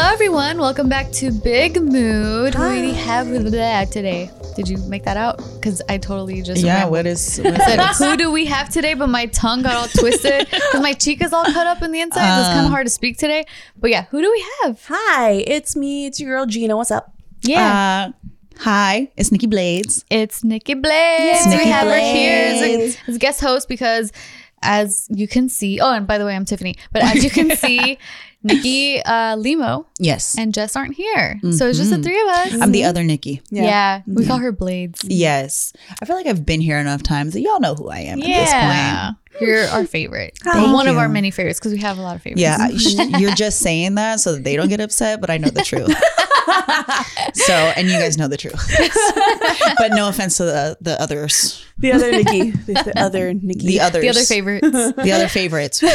Hello, everyone. Welcome back to Big Mood. Who do we have that today? Did you make that out? Because I totally just Yeah, what is? What said, who do we have today? But my tongue got all twisted because my cheek is all cut up in the inside. so it's kind of hard to speak today. But yeah, who do we have? Hi, it's me. It's your girl Gina. What's up? Yeah, Uh, hi, it's Nikki Blades. it's Nikki Blades. Nikki we have her here as a, as guest host because, as you can see, oh, and by the way, I'm Tiffany. But as you can see, Nikki, uh, Limo, Yes, and Jess aren't here, so it's just the three of us. I'm the other Nikki. yeah. yeah we call her Blades. Yes, I feel like I've been here enough times that y'all know who I am at this Yeah, point. You're our favorite. Thank Well, one of our many favorites because we have a lot of favorites. Yeah, you're just saying that so that they don't get upset, but I know the truth. so, and you guys know the truth. but no offense to the the others, The other Nikki. the, the other Nikki. the others, the other favorites. the other favorites. All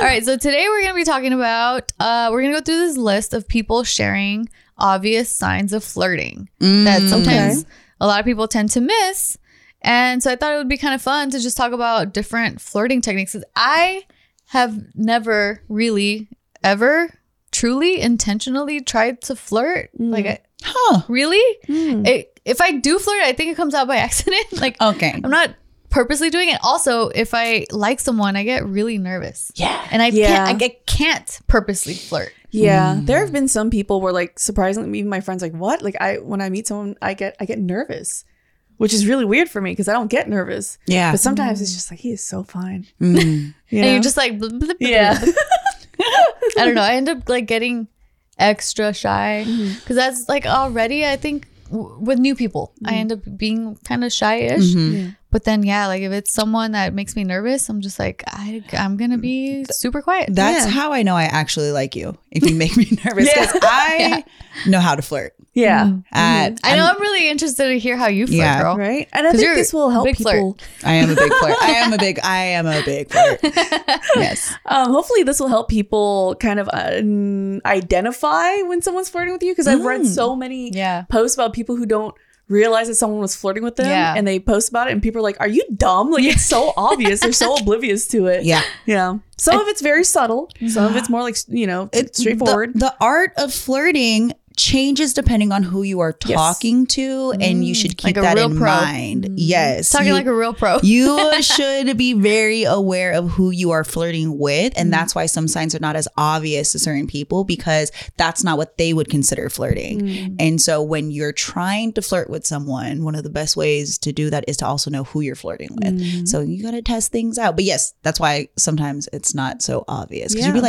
right, so today we're going to be talking about uh we're going to go through this list of people sharing obvious signs of flirting that sometimes a lot of people tend to miss. And so I thought it would be kind of fun to just talk about different flirting techniques. 'cause I have never really ever truly intentionally tried to flirt. Mm. Like I, Huh? really? Hmm. It, if I do flirt, I think it comes out by accident. like Okay. I'm not purposely doing it. Also, if I like someone, I get really nervous. Yeah. And I Yeah. can't I can't purposely flirt. Yeah, hmm. there have been some people where like surprisingly, even my friends like, what? Like I when I meet someone, I get I get nervous, which is really weird for me because I don't get nervous. Yeah. But sometimes it's just like he is so fine. Mm. You And know? you're just like blip, blip, blip, yeah. blip. I don't know. I end up like getting extra shy Mm-hmm. because that's like already I think w- with new people I end up being kind of shy-ish. Yeah. But then yeah, like if it's someone that makes me nervous, I'm just like I I'm gonna be super quiet. That's Yeah. how I know I actually like you. If you make me nervous, because Yeah. I know how to flirt. Yeah. At, I know I'm, really interested to hear how you flirt, Yeah. girl. Right. And I think this will help big flirt. people. I am a big flirt. I am a big. I am a big flirt. Yes. Um, hopefully, this will help people kind of uh, identify when someone's flirting with you. Because I've read so many Yeah. posts about people who don't realize that someone was flirting with them, Yeah. and they post about it, and people are like, "Are you dumb? Like it's so obvious. They're so oblivious to it." Yeah. yeah. Some of it's very subtle. Some of it's more like you know it's straightforward. The, the art of flirting changes depending on who you are Yes. talking to, and you should keep Like that in pro. mind. Yes. Talking you- like a real pro. you should be very aware of who you are flirting with. Mm-hmm. And that's why some signs are not as obvious to certain people because that's not what they would consider flirting. Mm-hmm. And so when you're trying to flirt with someone, one of the best ways to do that is to also know who you're flirting with. Mm-hmm. So you got to test things out. But yes, that's why sometimes it's not so obvious because you'd be Yeah.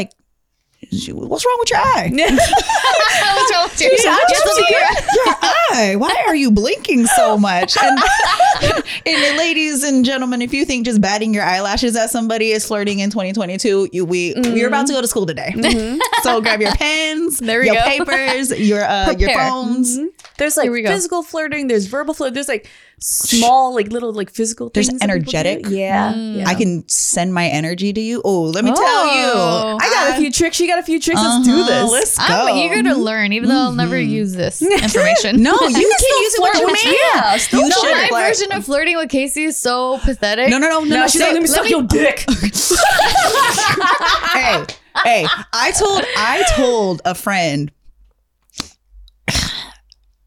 Like, What's wrong with your eye? What's wrong with you? She's like, Yes, "What's I'm here. your eye? Why are you blinking so much? And, and ladies and gentlemen, if you think just batting your eyelashes at somebody is flirting in 2022, you, we we're about to go to school today. so grab your pens, There your go. papers, your uh, your phones. There's like Here we go. physical flirting. There's verbal flirting. There's like small, like little, like physical. There's things that energetic. Yeah. Mm. yeah. I can send my energy to you. Oh, let me Oh. tell you. I got a few tricks. You got a few tricks. Let's do Uh-huh, this. Let's go. I'm eager to learn, even though I'll never use this information. No, you can use it what you flirt with- mean. yeah, You No, should my flirt. version of flirting with Casey is so pathetic. No, no, no, no, No, no. she's say- like, let me suck your dick. hey, hey, I told I told a friend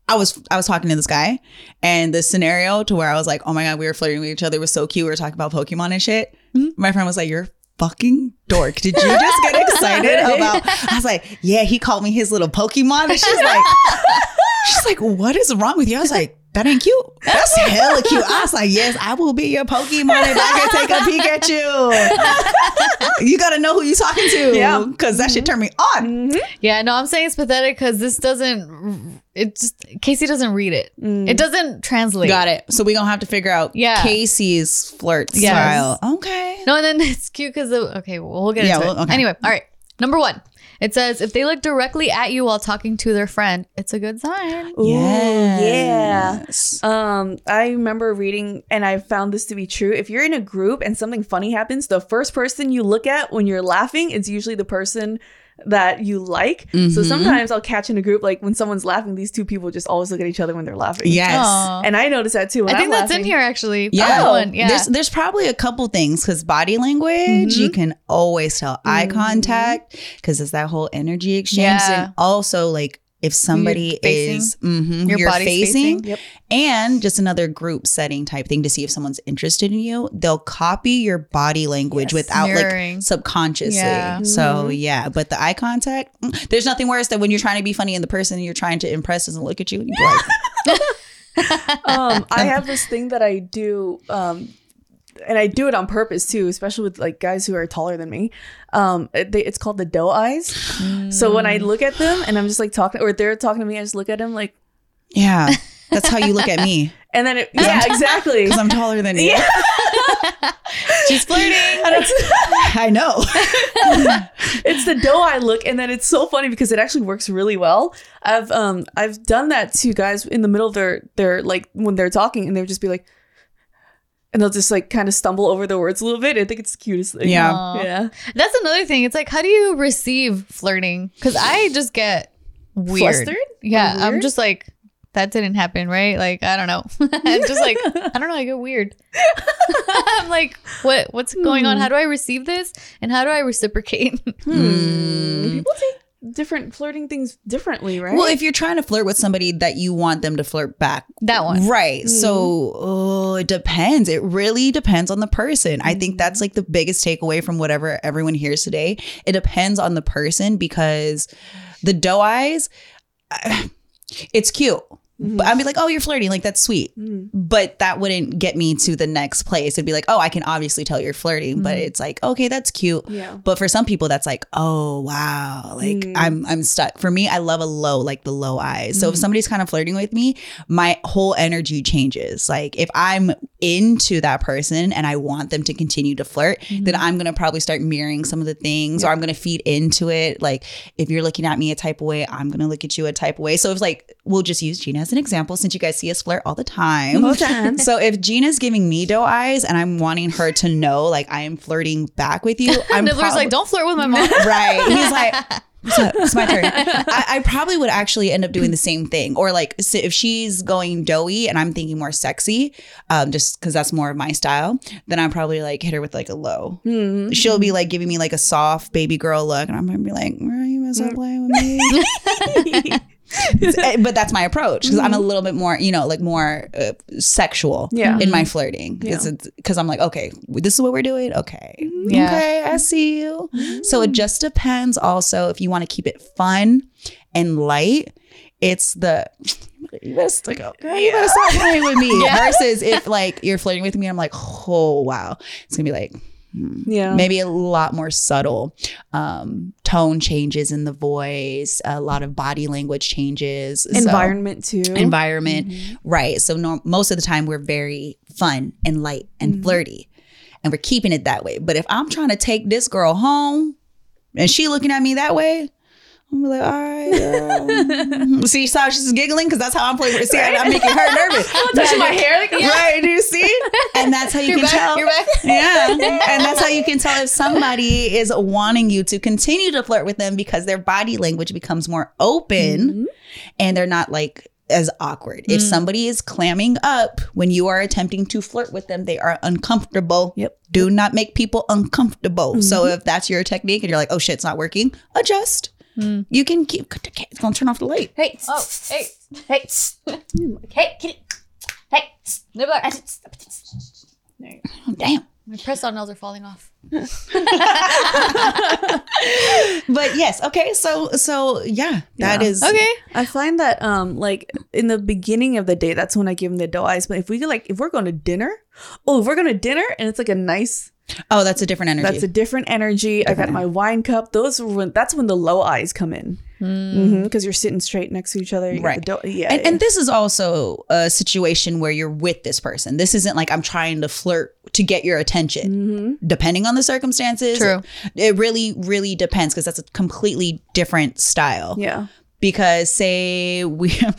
I was I was talking to this guy and the scenario to where I was like, oh my god, we were flirting with each other. It was so cute. We were talking about Pokemon and shit. Mm-hmm. My friend was like, You're fucking dork. Did you just get excited about I was like, Yeah, he called me his little Pokemon. And she's like, She's like, What is wrong with you? I was like, that ain't cute. That's hella cute. I was like, yes, I will be your Pokemon if I can take a peek at you. you gotta know who you talking to. Yeah. Cause that should mm-hmm. turn me on. Mm-hmm. Yeah, no, I'm saying it's pathetic because this doesn't. It just Casey doesn't read it. Mm. It doesn't translate. Got it. So we gonna have to figure out Yeah. Casey's flirt Yes. style. Okay. No, and then it's cute because okay, well, we'll get Yeah, into well, it. okay. Anyway, all right. Number one, it says if they look directly at you while talking to their friend, it's a good sign. Ooh, yeah. Yes. Um, I remember reading, and I found this to be true. If you're in a group and something funny happens, the first person you look at when you're laughing is usually the person that you like. So Mhm. sometimes I'll catch in a group like when someone's laughing, these two people just always look at each other when they're laughing. Yes. Aw. And I notice that too. When I think I'm that's in here actually. Yeah. That one. Yeah. There's there's probably a couple things because body language you can always tell eye Mhm. contact because it's that whole energy exchange Yeah. and also like if somebody facing, is mhm, your you're body's facing, facing. Yep. and just another group setting type thing to see if someone's interested in you they'll copy your body language Yes. without Mirroring. like subconsciously Yeah. so Mhm. yeah but the eye contact mm, there's nothing worse than when you're trying to be funny and the person you're trying to impress doesn't look at you and you're like um, I have this thing that I do, um, and I do it on purpose too, especially with like guys who are taller than me. Um, it, they, it's called the doe eyes. So when I look at them and I'm just like talking, or they're talking to me, I just look at them like, yeah that's how you look at me and then it, yeah, exactly. because i'm taller than you Yeah. She's flirting. I know. it's the doe eye look, and then it's so funny because it actually works really well. I've um I've done that to guys in the middle of their their like when they're talking, and they'll just be like, and they'll just like kind of stumble over the words a little bit. I think it's the cutest thing. Yeah. Aw. yeah. That's another thing. It's like, how do you receive flirting? Because I just get weird. Flustered? Yeah, Or I'm just like, that didn't happen, right? Like, I don't know. I'm just like, I don't know. I get weird. I'm like, what? What's going on? How do I receive this? And how do I reciprocate? Hmm. People take different flirting things differently, right? Well, if you're trying to flirt with somebody that you want them to flirt back, that one. right? So oh, it depends. It really depends on the person. I think that's like the biggest takeaway from whatever everyone hears today. It depends on the person because the doe eyes, uh, it's cute. But I'd be like, oh, you're flirting. Like, that's sweet. Mm. But that wouldn't get me to the next place. It'd be like, oh, I can obviously tell you're flirting. But it's like, okay, that's cute. yeah. But for some people, that's like, oh wow, like Mm. I'm I'm stuck. For me, I love a low, like the low eyes. So if Mm. somebody's kind of flirting with me, my whole energy changes. Like if I'm into that person and I want them to continue to flirt, Mm-hmm. then I'm gonna probably start mirroring some of the things, or I'm gonna feed into it. Like if you're looking at me a type of way, I'm gonna look at you a type of way. So it's like we'll just use Gina as an example, since you guys see us flirt all the time. All the time. So if Gina's giving me doe eyes and I'm wanting her to know like I am flirting back with you, I'm Nibbler's prob- like, don't flirt with my mom. right. He's like, "What's up? It's my turn. I, I probably would actually end up doing the same thing, or like so if she's going doughy and I'm thinking more sexy, um, just because that's more of my style, then I'm probably like hit her with like a low. Hmm. She'll be like giving me like a soft baby girl look, and I'm gonna be like, "Are you messing playing with me?" Eh, but that's my approach because I'm a mm-hmm. little bit more, you know, like more uh, sexual Yeah. in my mm-hmm. flirting. Yeah. Because I'm like, okay, this is what we're doing. Okay. Mm-hmm. Yeah. Okay, I see you. So it just depends also if you want to keep it fun and light. It's the you better, stick. Girl, you better stop playing with me. Versus if like you're flirting with me, I'm like, oh wow. It's gonna be like Yeah. maybe a lot more subtle um, tone changes in the voice a lot of body language changes So- Environment too. environment. Right. So most of the time we're very fun and light and flirty and we're keeping it that way. But if i'm trying to take this girl home and she looking at me that way I'm like, all right. girl." Um, see, so she's giggling because that's how I'm playing. See, I'm making her nervous. touching my hair. Like, Right? Do you see? And that's how you You're can back. tell. You're back. Yeah. And that's how you can tell if somebody is wanting you to continue to flirt with them because their body language becomes more open mm-hmm. and they're not like as awkward. If mm. somebody is clamming up when you are attempting to flirt with them, they are uncomfortable. Yep. Do not make people uncomfortable. So mm-hmm. if that's your technique and you're like, oh shit, it's not working, adjust. You can keep, it's gonna turn off the light. Hey, Oh, hey, hey, hey, kitty. Hey, Nibbler. Oh, damn. My press on nails are falling off. But yes, okay. So, so yeah, that Yeah. is Okay. I find that um like in the beginning of the day, that's when I give them the doe eyes. But if we could like if we're going to dinner, oh, if we're going to dinner and it's like a nice, Oh, that's a different energy. that's a different energy. I got my wine cup. Those are when that's when the low eyes come in hmm. mm-hmm, because you're sitting straight next to each other. You Right. the doe- yeah. and, yeah. and this is also a situation where you're with this person. This isn't like I'm trying to flirt to get your attention. Mm-hmm. Depending on the circumstances, True. It really, really depends because that's a completely different style. yeah. Because say we, I'm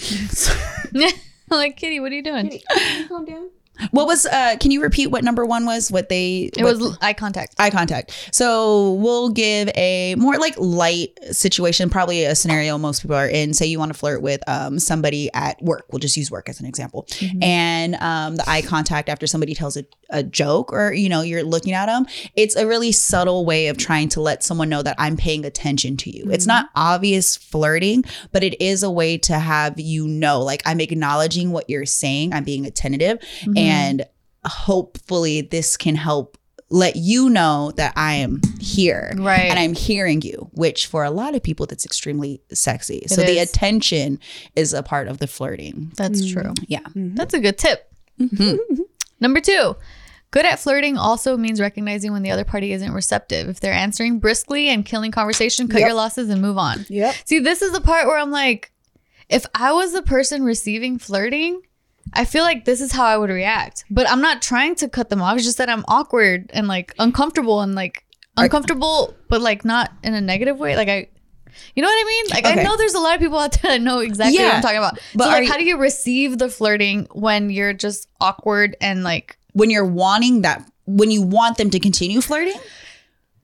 like, Kitty, what are you doing? Calm down. What was? uh Can you repeat what number one was? What they? It what- was eye contact. eye contact. So we'll give a more like light situation, probably a scenario most people are in. Say you want to flirt with um, somebody at work. We'll just use work as an example. And um, the eye contact after somebody tells a, a joke or you know you're looking at them, it's a really subtle way of trying to let someone know that I'm paying attention to you. It's not obvious flirting, but it is a way to have you know, like I'm acknowledging what you're saying. I'm being attentive, and Mm-hmm. hopefully this can help let you know that I am here. Right. And I'm hearing you, which for a lot of people, that's extremely sexy. so It the attention is a part of the flirting. That's mm. true. Yeah. Mm-hmm. That's a good tip. Mm-hmm. Number two, good at flirting also means recognizing when the other party isn't receptive. If they're answering briskly and killing conversation, cut Yep. your losses and move on. Yeah. See, this is the part where I'm like, if I was the person receiving flirting, I feel like this is how I would react. But I'm not trying to cut them off. It's just that I'm awkward and like uncomfortable and like uncomfortable, but like not in a negative way. Like I, you know what I mean? Like I know there's a lot of people out there that know exactly what I'm talking about. But so like, you- how do you receive the flirting when you're just awkward and like? When you're wanting that, when you want them to continue flirting,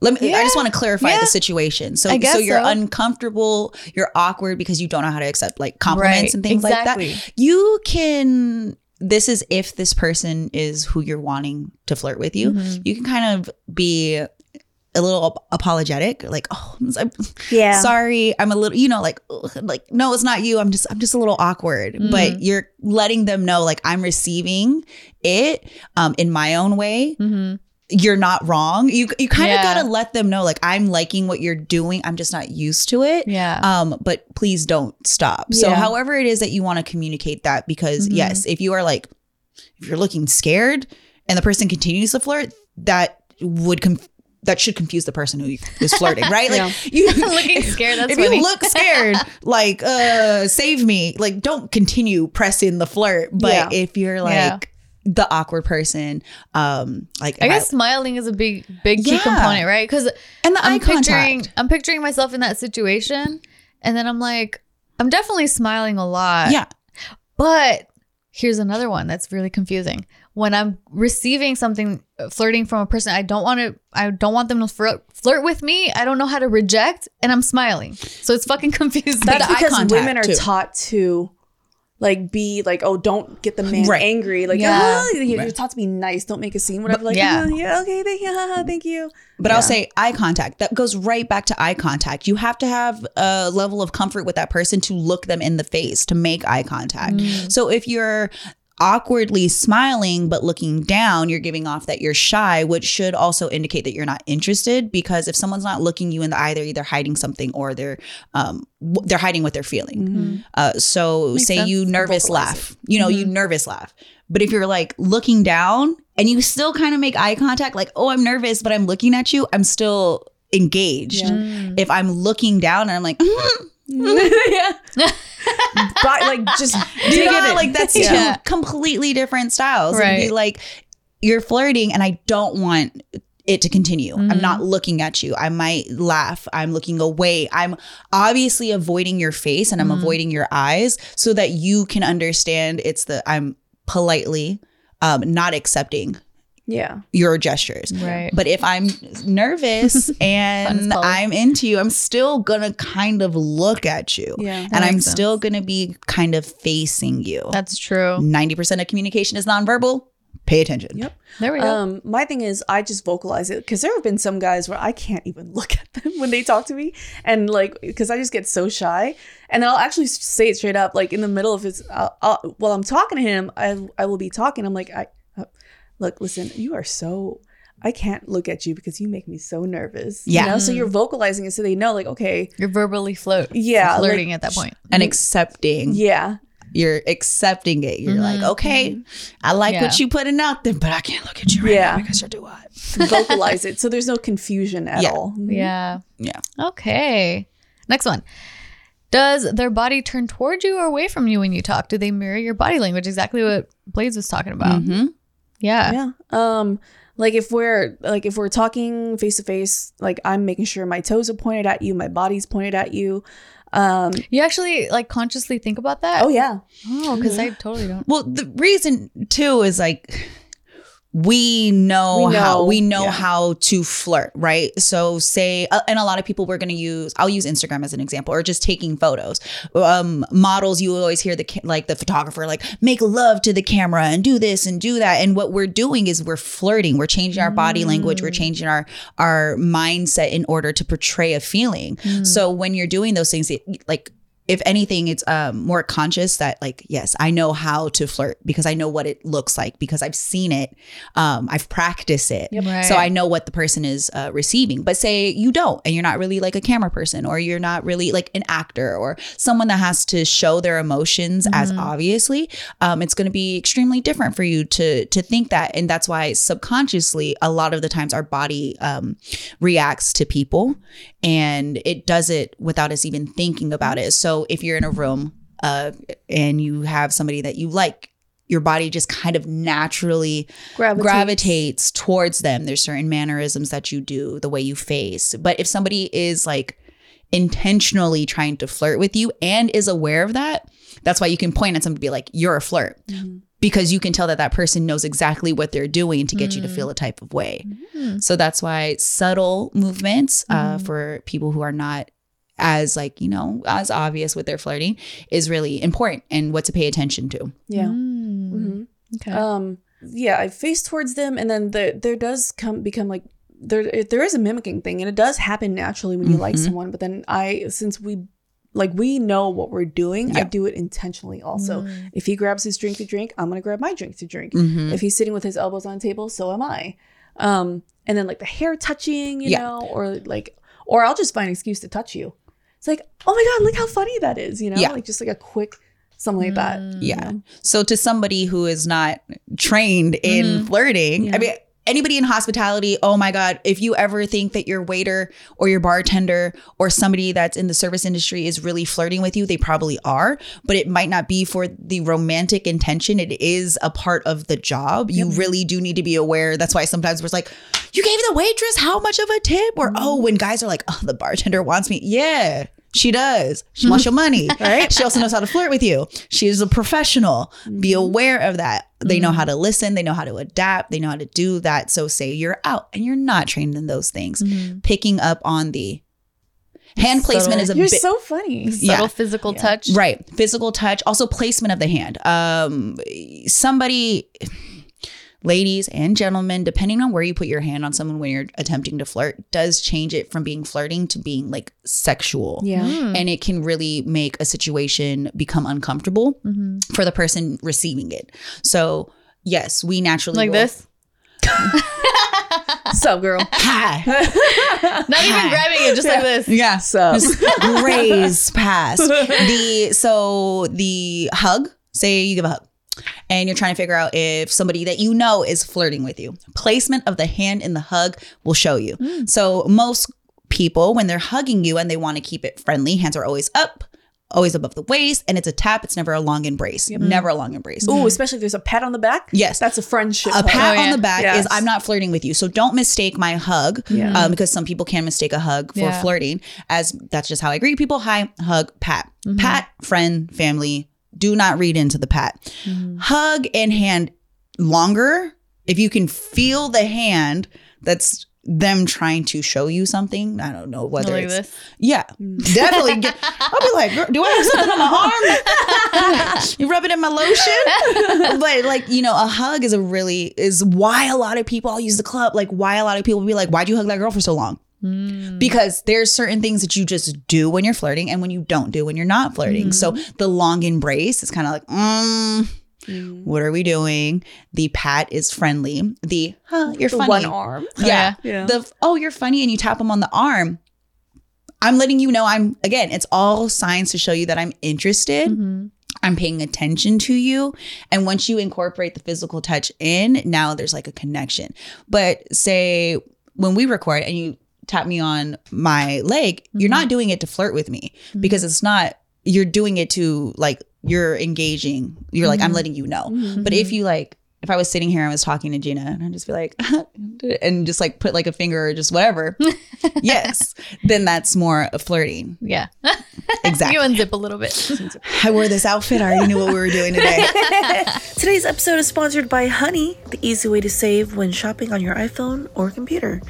let me, I just want to clarify Yeah. the situation. So, so you're so. uncomfortable, you're awkward because you don't know how to accept like compliments Right. and things Exactly. like that. You can, this is if this person is who you're wanting to flirt with you, Mm-hmm. you can kind of be a little ap- apologetic, like, oh, I'm, Yeah. sorry i'm a little you know like like no it's not you i'm just i'm just a little awkward Mm-hmm. but you're letting them know like i'm receiving it um in my own way you're not wrong you you kind of Yeah. got to let them know like i'm liking what you're doing i'm just not used to it Yeah. um but please don't stop so however it is that you want to communicate that because Mm-hmm. yes if you are like if you're looking scared and the person continues to flirt that would conf- that should confuse the person who is flirting right like you Looking scared. That's if funny. you look scared, like uh save me, like don't continue pressing the flirt. But Yeah. if you're like Yeah. The awkward person, um, like I if guess smiling is a big, big key Yeah. component, right? Because and the I'm eye picturing, contact. I'm picturing myself in that situation, and then I'm like, I'm definitely smiling a lot. Yeah, But here's another one that's really confusing. When I'm receiving something uh, flirting from a person I don't want to I don't want them to flirt, flirt with me. I don't know how to reject and I'm smiling. So it's fucking confusing. That's the eye because contact, women are too. taught to like be like, oh, don't get the man Right. angry. Like, Yeah. ah, you're you're taught to be nice. Don't make a scene. Whatever. Like, yeah. yeah, yeah, okay, thank you, thank you. but I'll say eye contact. That goes right back to eye contact. You have to have a level of comfort with that person to look them in the face to make eye contact. Mm. So if you're awkwardly smiling but looking down, you're giving off that you're shy, which should also indicate that you're not interested. Because if someone's not looking you in the eye, they're either hiding something or they're um they're hiding what they're feeling. Uh, so say sense. you nervous laugh, you know, you nervous laugh. But if you're like looking down and you still kind of make eye contact, like, oh, I'm nervous, but I'm looking at you, I'm still engaged. If I'm looking down and I'm like, yeah. but like, just Do you dig know, in. like that's Yeah. two completely different styles. It'd be Right. like you're flirting and I don't want it to continue. I'm not looking at you. I might laugh. I'm looking away. I'm obviously avoiding your face and I'm avoiding your eyes so that you can understand it's the I'm politely um not accepting yeah. your gestures. Right. But if I'm nervous and. I'm into you, I'm still gonna kind of look at you. Yeah. And I'm sense. still gonna be kind of facing you. That's true. 90% of communication is nonverbal. Pay attention. Yep. There we go. Um, my thing is, I just vocalize it because there have been some guys where I can't even look at them when they talk to me, and like because I just get so shy, and then I'll actually say it straight up, like in the middle of his, I'll, I'll, while I'm talking to him, I I will be talking. I'm like, I uh, look, listen, you are so. I can't look at you because you make me so nervous. Yeah. You know? So you're vocalizing it so they know, like, okay, You're verbally float. yeah, like, flirting at that point. And accepting. yeah, You're accepting it. You're mm-hmm, like, okay, mm-hmm. I like Yeah. what you putting out there, but I can't look at you right Yeah. now because you're too hot. vocalize it so there's no confusion at Yeah. all. Mm-hmm. Yeah. Yeah. Okay. Next one. Does their body turn toward you or away from you when you talk? Do they mirror your body language? Exactly what Blades was talking about. Mhm. Yeah. Yeah. Um, Like if we're like if we're talking face to face, like I'm making sure my toes are pointed at you, my body's pointed at you. Um You actually like consciously think about that? oh yeah. Oh, because I totally don't. Well, the reason too is like we know, We how we know yeah. how to flirt, right? So say, uh, and a lot of people we're going to use. I'll use Instagram as an example, or just taking photos. Um, models, you always hear the like the photographer like make love to the camera and do this and do that. And what we're doing is we're flirting. We're changing our body language. We're changing our our mindset in order to portray a feeling. So when you're doing those things, it, like if anything, it's um, more conscious that like, yes, I know how to flirt because I know what it looks like because I've seen it, um, I've practiced it, Right. so I know what the person is uh, receiving. But say you don't, and you're not really like a camera person, or you're not really like an actor, or someone that has to show their emotions as obviously, um, it's going to be extremely different for you to to think that, and that's why subconsciously, a lot of the times our body um, reacts to people, and it does it without us even thinking about it. So if you're in a room uh, and you have somebody that you like, your body just kind of naturally Gravitates. gravitates towards them. There's certain mannerisms that you do, the way you face. But if somebody is like intentionally trying to flirt with you and is aware of that, that's why you can point at somebody and be like, you're a flirt. Because you can tell that that person knows exactly what they're doing to get you to feel a type of way. So that's why subtle movements uh, for people who are not as like you know as obvious with their flirting is really important and what to pay attention to. Yeah. Mm. Mhm. Okay. Um yeah, I face towards them and then there there does come become like there there is a mimicking thing and it does happen naturally when you like Mhm. someone, but then I since we like we know what we're doing, I do it intentionally also. Mm. If he grabs his drink to drink, I'm gonna grab my drink to drink. Mhm. If he's sitting with his elbows on the table, so am I. Um, and then like the hair touching, you Yeah. know, or like, or I'll just find an excuse to touch you. It's like, oh my god, look how funny that is, you know, Yeah. like just like a quick something like that. Mm. Yeah. So to somebody who is not trained in flirting, Yeah. I mean anybody in hospitality, oh my god, if you ever think that your waiter or your bartender or somebody that's in the service industry is really flirting with you, they probably are, but it might not be for the romantic intention. It is a part of the job. You really do need to be aware. That's why sometimes we're like, you gave the waitress how much of a tip? Or mm-hmm. oh, when guys are like, oh, the bartender wants me. Yeah. She does. She wants your money. right? She also knows how to flirt with you. She is a professional. Be mm-hmm. aware of that. They know how to mm-hmm. listen. They know how to adapt. They know how to do that. So, say you're out and you're not trained in those things, mm-hmm. picking up on the hand placement is a You're bit so funny. Subtle yeah. physical Yeah. touch. right. Physical touch, also placement of the hand. Um, somebody. Ladies and gentlemen, depending on where you put your hand on someone when you're attempting to flirt, does change it from being flirting to being like sexual Yeah. Mm. and it can really make a situation become uncomfortable Mhm. for the person receiving it. So, yes, we naturally Like will- this. Sup, girl? Hi. Not even Hi. grabbing it, just like this. Yeah. Sup? Just graze past. The so the hug, say you give a hug. And you're trying to figure out if somebody that you know is flirting with you. Placement of the hand in the hug will show you. So most people, when they're hugging you and they want to keep it friendly, hands are always up, always above the waist, and it's a tap. It's never a long embrace. Never a long embrace. Ooh, especially if there's a pat on the back. Yes. That's a friendship. a hug. pat Oh, on the back Yes. is I'm not flirting with you. So don't mistake my hug Yeah. um, because some people can mistake a hug for Yeah. flirting as that's just how I greet people. Hi, hug, pat. Pat, friend, family. Do not read into the pat. Mm-hmm. Hug and hand longer. If you can feel the hand, that's them trying to show you something. I don't know whether like it's this. yeah, mm. definitely. Get, I'll be like, do I have something on my arm? you rub it in my lotion? but like, you know, a hug is a really is why a lot of people. I'll use the club. Like, why a lot of people be like, why'd you hug that girl for so long? Mm. Because there's certain things that you just do when you're flirting and when you don't do when you're not flirting. So the long embrace is kind of like, mm, Mm. what are we doing? The pat is friendly. The huh, you're The funny. one arm. Yeah. Yeah. The oh, you're funny, and you tap them on the arm. I'm letting you know I'm again. It's all signs to show you that I'm interested. Mhm. I'm paying attention to you. And once you incorporate the physical touch in, now there's like a connection. But say when we record and you tap me on my leg, you're not mm-hmm. doing it to flirt with me mm-hmm. because it's not. You're doing it to like you're engaging. You're like I'm mm-hmm. letting you know. But if you like if I was sitting here and I was talking to Gina and I'd just be like, and just like put like a finger or just whatever, yes, then that's more of flirting. Yeah. Exactly. you unzip a little bit. I wore this outfit. I already knew what we were doing today. Today's episode is sponsored by Honey, the easy way to save when shopping on your iPhone or computer.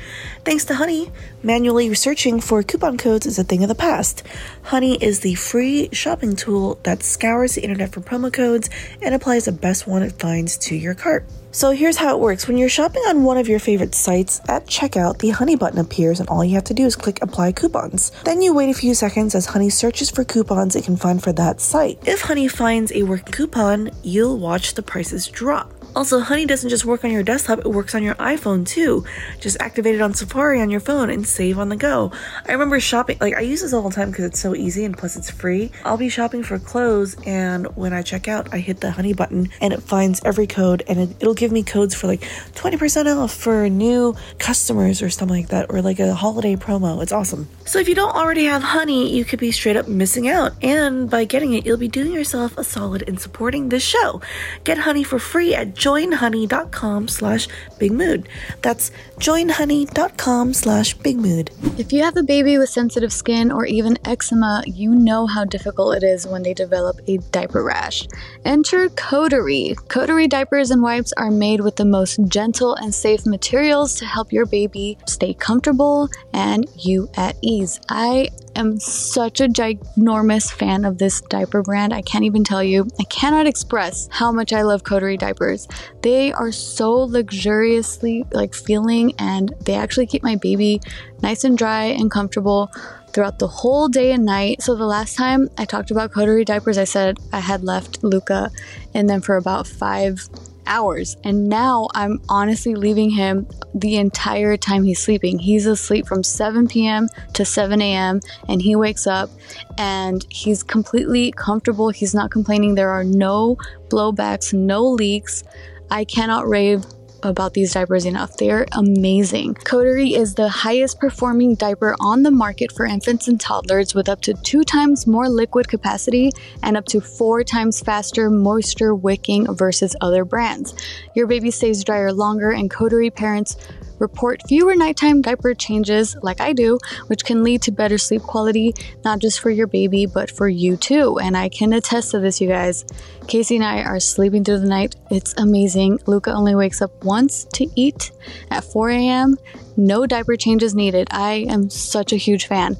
Thanks to Honey, manually searching for coupon codes is a thing of the past. Honey is the free shopping tool that scours the internet for promo codes and applies the best one it finds to your cart. So here's how it works. When you're shopping on one of your favorite sites, at checkout, the Honey button appears and all you have to do is click apply coupons. Then you wait a few seconds as Honey searches for coupons it can find for that site. If Honey finds a working coupon, you'll watch the prices drop. Also, Honey doesn't just work on your desktop, it works on your iPhone too. Just activate it on Safari on your phone and save on the go. I remember shopping, like, I use this all the time because it's so easy and plus it's free. I'll be shopping for clothes, and when I check out, I hit the Honey button and it finds every code and it, it'll give me codes for like 20% off for new customers or something like that, or like a holiday promo. It's awesome. So, if you don't already have Honey, you could be straight up missing out. And by getting it, you'll be doing yourself a solid in supporting this show. Get Honey for free at joinhoney.com slash bigmood. That's joinhoney.com slash bigmood. If you have a baby with sensitive skin or even eczema, you know how difficult it is when they develop a diaper rash. Enter Coterie. Coterie diapers and wipes are made with the most gentle and safe materials to help your baby stay comfortable and you at ease. I am such a ginormous fan of this diaper brand. I can't even tell you. I cannot express how much I love Coterie diapers. They are so luxuriously like feeling and they actually keep my baby nice and dry and comfortable throughout the whole day and night. So the last time I talked about Coterie diapers, I said I had left Luca in them for about five hours. And now I'm honestly leaving him the entire time he's sleeping. He's asleep from 7 p.m. to 7 a.m. and he wakes up and he's completely comfortable. He's not complaining. There are no blowbacks, no leaks. I cannot rave about these diapers enough. They're amazing. Coterie is the highest performing diaper on the market for infants and toddlers with up to two times more liquid capacity and up to four times faster moisture wicking versus other brands. Your baby stays drier longer, and Coterie parents report fewer nighttime diaper changes, like I do, which can lead to better sleep quality, not just for your baby, but for you too. And I can attest to this, you guys. Casey and I are sleeping through the night. It's amazing. Luca only wakes up once to eat at 4 a.m. No diaper changes needed. I am such a huge fan.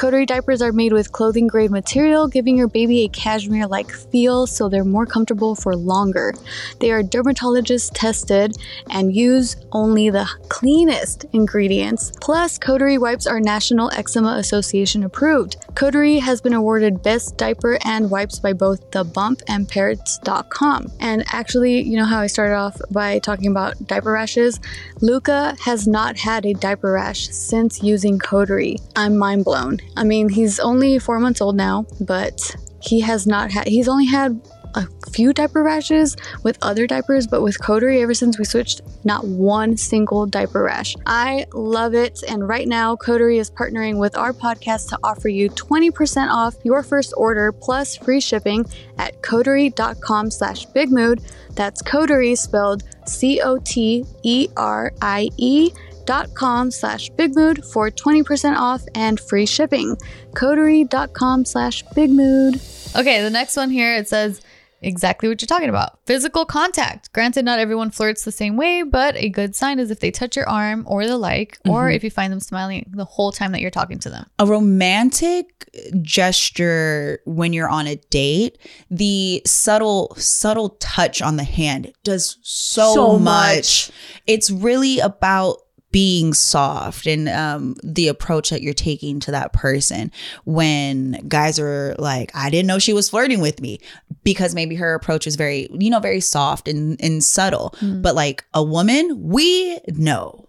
Coterie diapers are made with clothing grade material, giving your baby a cashmere like feel so they're more comfortable for longer. They are dermatologist tested and use only the cleanest ingredients. Plus, Coterie wipes are National Eczema Association approved. Coterie has been awarded Best Diaper and Wipes by both The Bump and Parents.com. And actually, you know how I started off by talking about diaper rashes? Luca has not had a diaper rash since using Coterie. I'm mind blown. I mean, he's only four months old now, but he has not had, he's only had a few diaper rashes with other diapers, but with Coterie, ever since we switched, not one single diaper rash. I love it. And right now, Coterie is partnering with our podcast to offer you 20% off your first order plus free shipping at coterie.com slash bigmood. That's Coterie spelled C O T E R I E dot com slash bigmood for 20% off and free shipping. Coterie.com slash bigmood. Okay, the next one here it says exactly what you're talking about physical contact. Granted, not everyone flirts the same way, but a good sign is if they touch your arm or the like, or mm-hmm. if you find them smiling the whole time that you're talking to them. a romantic gesture when you're on a date the subtle subtle touch on the hand does so, So much. much. it's really about being soft and um, the approach that you're taking to that person when guys are like i didn't know she was flirting with me because maybe her approach is very you know very soft and, and subtle. But like a woman we know.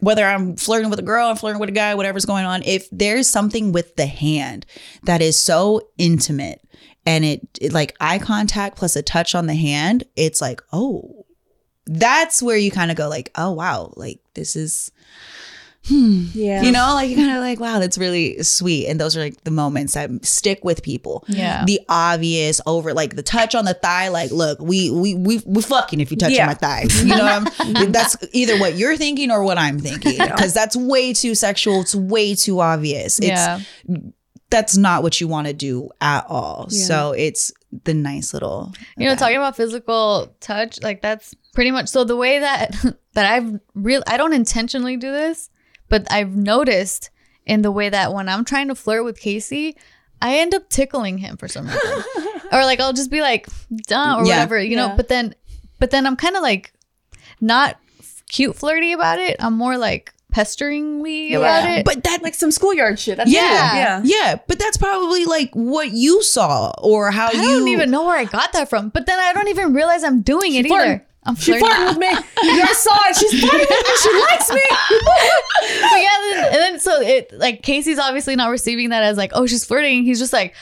Whether I'm flirting with a girl, I'm flirting with a guy, whatever's going on, if there's something with the hand that is so intimate and it, it like eye contact plus a touch on the hand, it's like, oh, that's where you kind of go like, oh wow, like this is hmm, Yeah. You know, like you're kind of like, wow, that's really sweet. And those are like the moments that stick with people. Yeah. The obvious over like the touch on the thigh, like, look, we we we we fucking if you touch Yeah. my thigh. You know what I'm that's either what you're thinking or what I'm thinking. Because that's way too sexual. It's way too obvious. It's yeah. that's not what you want to do at all. Yeah. So it's the nice little You know, that. talking about physical touch, like that's pretty much so the way that that I've real I don't intentionally do this, but I've noticed in the way that when I'm trying to flirt with Casey, I end up tickling him for some reason. or like I'll just be like, duh, or Yeah. whatever, you know, Yeah. but then but then I'm kind of like not cute flirty about it. I'm more like pesteringly about it. But that like some schoolyard shit. That's Yeah. cool. Yeah. yeah, but that's probably like what you saw or how I you don't even know where I got that from. But then I don't even realize I'm doing it flirting. either. I'm She flirting. farted with me. You guys saw it. She's flirting with me. She likes me. but yeah, then, and then so it like Casey's obviously not receiving that as like, oh, she's flirting. He's just like,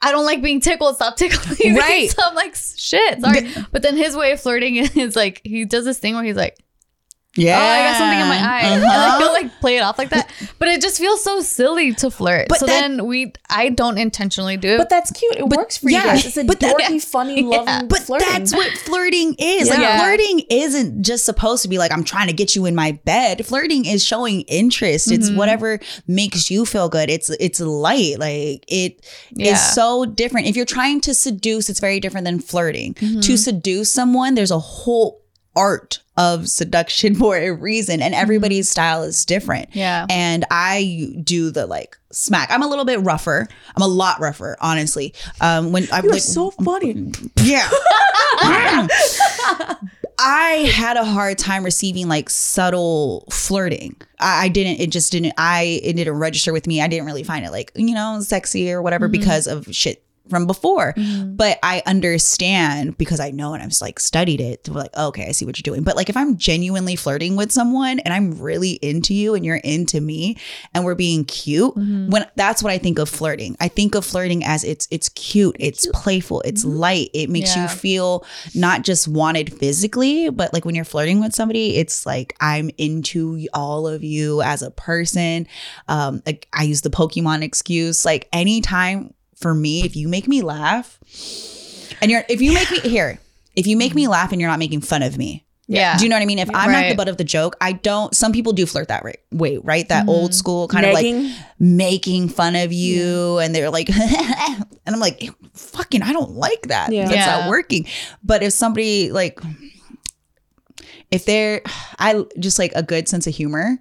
I don't like being tickled. Stop tickling me. Right. So I'm like, shit, sorry. but then his way of flirting is like he does this thing where he's like, Yeah. oh, I got something in my eye. And Uh-huh. like, he'll like play it off like that. But it just feels so silly to flirt. But so that- then we, I don't intentionally do it. But that's cute. It works for yeah, you guys. It's a but that- dorky, funny, Yeah. loving But flirting. that's what flirting is. Like Yeah. flirting isn't just supposed to be like I'm trying to get you in my bed. Flirting is showing interest. It's Mhm. whatever makes you feel good. It's it's light. Like it is Yeah. so different. If you're trying to seduce, it's very different than flirting. Mm-hmm. To seduce someone, there's a whole art of seduction for a reason and everybody's style is different. yeah. And I do the like smack. I'm a little bit rougher. I'm a lot rougher, honestly. Um, when I'm like, so funny. yeah. I had a hard time receiving like subtle flirting. I, I didn't. It just didn't. I it didn't register with me. I didn't really find it like you know sexy or whatever because of shit from before. Mm-hmm. But I understand because I know and I've just like studied it. To be like, okay, I see what you're doing. But like if I'm genuinely flirting with someone and I'm really into you and you're into me and we're being cute, mm-hmm. when that's what I think of flirting. I think of flirting as it's it's cute, it's playful, it's mm-hmm. light. It makes Yeah. you feel not just wanted physically, but like when you're flirting with somebody, it's like I'm into all of you as a person. Um, like I use the Pokemon excuse. Like anytime for me, if you make me laugh, and you're if you make me here, if you make me laugh and you're not making fun of me, Yeah. do you know what I mean? If I'm not the butt of the joke, I don't. Some people do flirt that right, way, right? That old mm-hmm. school kind of like making fun of you, and they're like, and I'm like, fucking, I don't like that. Yeah. That's Yeah. not working. But if somebody like, if they're, I just like a good sense of humor.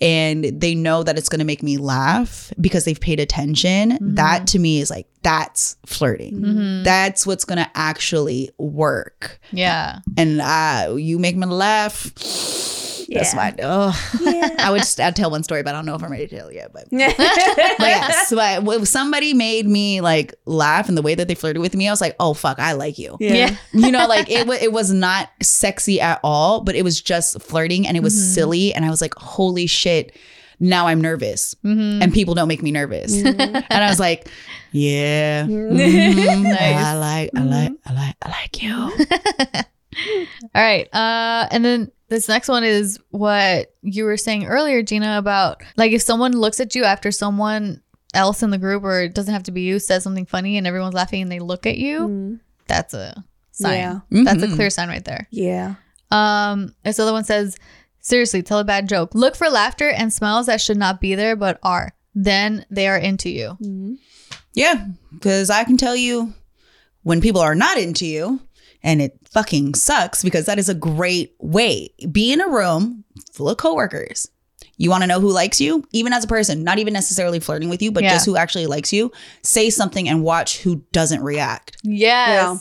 And they know that it's going to make me laugh because they've paid attention. That to me is like, that's flirting. That's what's going to actually work yeah. and uh, you make me laugh. That's Yeah. my. Oh, Yeah. I would just. I'd tell one story, but I don't know if I'm ready to tell it yet. But, but yeah. yes, but if somebody made me like laugh and the way that they flirted with me, I was like, oh fuck, I like you. Yeah. You know, like it. wa- It was not sexy at all, but it was just flirting and it was silly, and I was like, holy shit. Now I'm nervous, Mm-hmm. and people don't make me nervous. and I was like, yeah, mhm, Nice. I like, I like, I like, I like you. All right. Uh, and then this next one is what you were saying earlier, Gina, about like if someone looks at you after someone else in the group, or it doesn't have to be you, says something funny and everyone's laughing and they look at you, Mm. that's a sign. Yeah. That's a Mhm. clear sign right there. Yeah. Um, this other one says, seriously, tell a bad joke. Look for laughter and smiles that should not be there but are. Then they are into you. Mhm. Yeah, because I can tell you when people are not into you, and it fucking sucks because that is a great way. Be in a room full of coworkers. You want to know who likes you, even as a person, not even necessarily flirting with you, but Yeah. just who actually likes you. Say something and watch who doesn't react. Yes.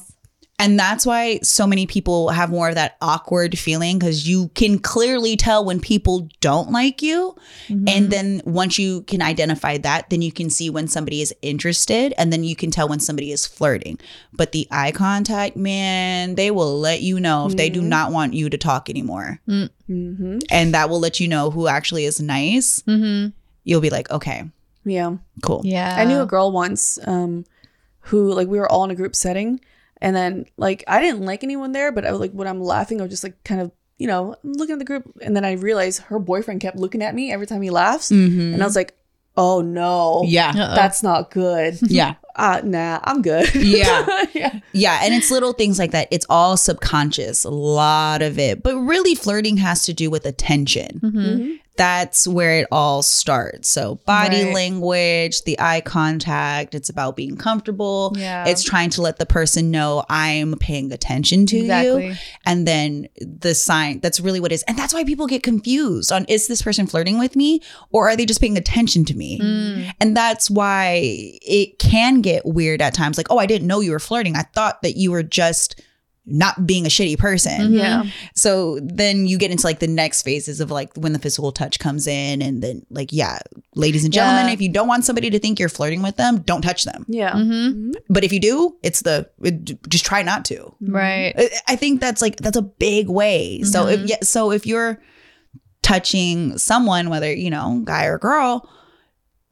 And that's why so many people have more of that awkward feeling because you can clearly tell when people don't like you. Mm-hmm. And then once you can identify that, then you can see when somebody is interested and then you can tell when somebody is flirting. But the eye contact, man, they will let you know if they do Mhm. not want you to talk anymore. Mm-hmm. And that will let you know who actually is nice. Mm-hmm. You'll be like, okay, Yeah. cool. Yeah. I knew a girl once um, who like we were all in a group setting, and then like I didn't like anyone there, but I was like when I'm laughing, I'll just like kind of you know, I'm looking at the group, and then I realized her boyfriend kept looking at me every time he laughs, Mhm. and I was like, oh no, yeah. Uh-oh. that's not good. Yeah. uh, nah, I'm good. Yeah. yeah. Yeah, and it's little things like that. It's all subconscious, a lot of it. But really, flirting has to do with attention. Mhm. That's where it all starts. So, body Right. language, the eye contact, it's about being comfortable. Yeah. It's trying to let the person know I'm paying attention to you. Exactly. And then the sign, that's really what it is. And that's why people get confused on is this person flirting with me or are they just paying attention to me? Mm. And that's why it can get weird at times. Like, oh, I didn't know you were flirting. I thought that you were just not being a shitty person. Mhm. Yeah. So then you get into like the next phases of like when the physical touch comes in. And then, like, yeah, ladies and gentlemen, Yeah. if you don't want somebody to think you're flirting with them, don't touch them. Yeah. Mhm. But if you do, it's the, it, just try not to. Right. I- I think that's like that's a big way. So if Mhm. yeah, so if you're touching someone, whether you know guy or girl,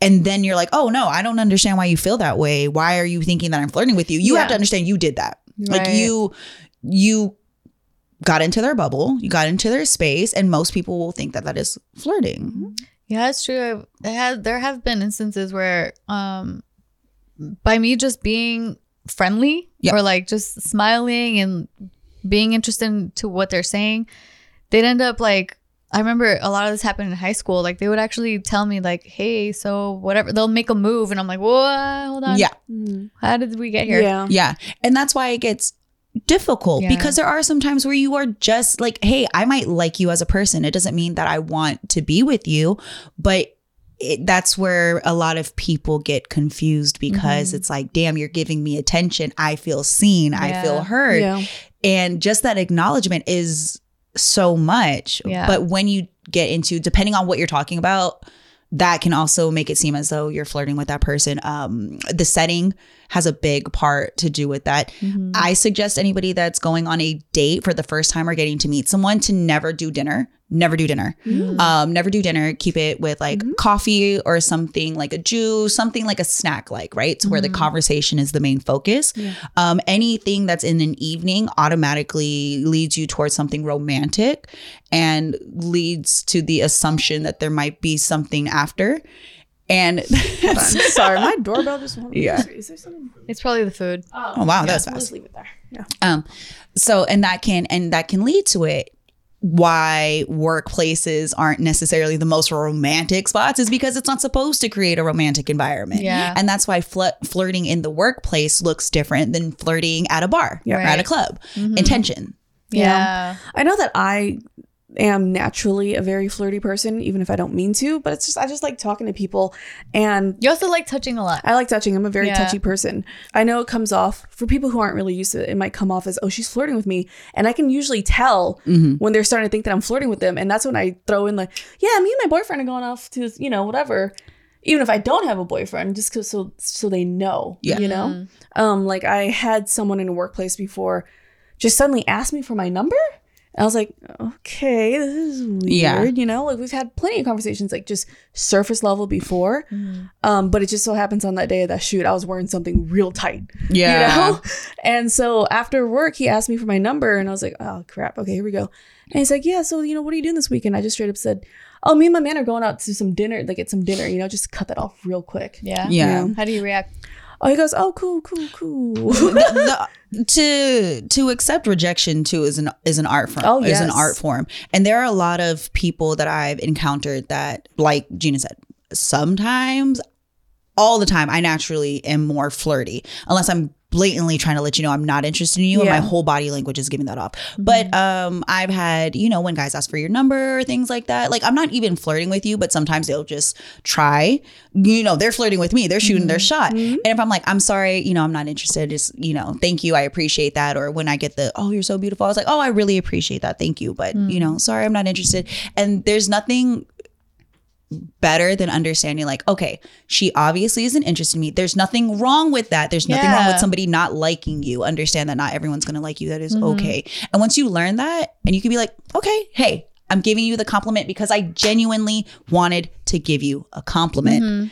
and then you're like, oh no, I don't understand why you feel that way. Why are you thinking that I'm flirting with you? You have to understand you did that. Like you, you got into their bubble, you got into their space, and most people will think that that is flirting. Yeah, it's true. It had, there have been instances where, um, by me just being friendly Yep. or like just smiling and being interested in to what they're saying, they'd end up like. I remember a lot of this happened in high school. Like they would actually tell me like, "Hey, so whatever." They'll make a move, and I'm like, "What? Hold on. Yeah, Mhm. How did we get here?" Yeah. yeah, and that's why it gets difficult Yeah. because there are some times where you are just like, hey, I might like you as a person. It doesn't mean that I want to be with you, but it, that's where a lot of people get confused because Mhm. it's like, damn, you're giving me attention. I feel seen. I feel heard. Yeah. And just that acknowledgement is so much. Yeah. But when you get into, depending on what you're talking about, that can also make it seem as though you're flirting with that person. Um, the setting has a big part to do with that. Mhm. I suggest anybody that's going on a date for the first time or getting to meet someone to never do dinner. Never do dinner. Mm. Um, never do dinner. Keep it with like Mhm. coffee or something like a juice, something like a snack, like right, to where the Mhm. conversation is the main focus. Yeah. Um, anything that's in an evening automatically leads you towards something romantic and leads to the assumption that there might be something after. And Hold on. Sorry, my doorbell just went. Yeah. Is there something? It's probably the food. oh wow, that was We'll just leave it there. Yeah. Um, so and that can and that can lead to it. Why workplaces aren't necessarily the most romantic spots is because it's not supposed to create a romantic environment. Yeah. And that's why fl- flirting in the workplace looks different than flirting at a bar Yeah. or at a Right. club. Mhm. Intention. Yeah. I know that I am naturally a very flirty person, even if I don't mean to, but it's just, I just like talking to people and You also like touching a lot. I like touching. I'm a very Yeah. touchy person. I know it comes off for people who aren't really used to it. It might come off as, oh, she's flirting with me. And I can usually tell Mhm. when they're starting to think that I'm flirting with them. And that's when I throw in like, yeah, me and my boyfriend are going off to, you know, whatever. Even if I don't have a boyfriend, just cause so so they know. Yeah. You know? Um, like I had someone in a workplace before just suddenly ask me for my number. And I was like, okay, this is weird. Yeah. You know, like we've had plenty of conversations like just surface level before. Um, but it just so happens on that day of that shoot, I was wearing something real tight. Yeah. You know? And so after work, he asked me for my number and I was like, oh crap, okay, here we go. And he's like, Yeah, so you know, what are you doing this weekend? I just straight up said, Oh, me and my man are going out to some dinner, like get some dinner, you know, just cut that off real quick. Yeah. Yeah. How do you react? Oh, he goes, Oh, cool, cool, cool. The- the- to to accept rejection too is an is an art form. Oh, yes. is an art form, and there are a lot of people that I've encountered that, like Gina said, sometimes, all the time, I naturally am more flirty unless I'm blatantly trying to let you know I'm not interested in you, and my whole body language is giving that off. But um, I've had you know when guys ask for your number or things like that. Like I'm not even flirting with you, but sometimes they'll just try. You know, they're flirting with me. They're shooting their shot. Mhm. And if I'm like, I'm sorry, you know, I'm not interested, just, you know, thank you. I appreciate that. Or when I get the, oh, you're so beautiful, I was like, oh, I really appreciate that. Thank you. But, you know, sorry, I'm not interested. And there's nothing better than understanding, like, okay, she obviously isn't interested in me. There's nothing wrong with that. There's nothing wrong with somebody not liking you. Understand that not everyone's going to like you. That is Mhm. okay. And once you learn that, and you can be like, okay, hey, I'm giving you the compliment because I genuinely wanted to give you a compliment Mhm.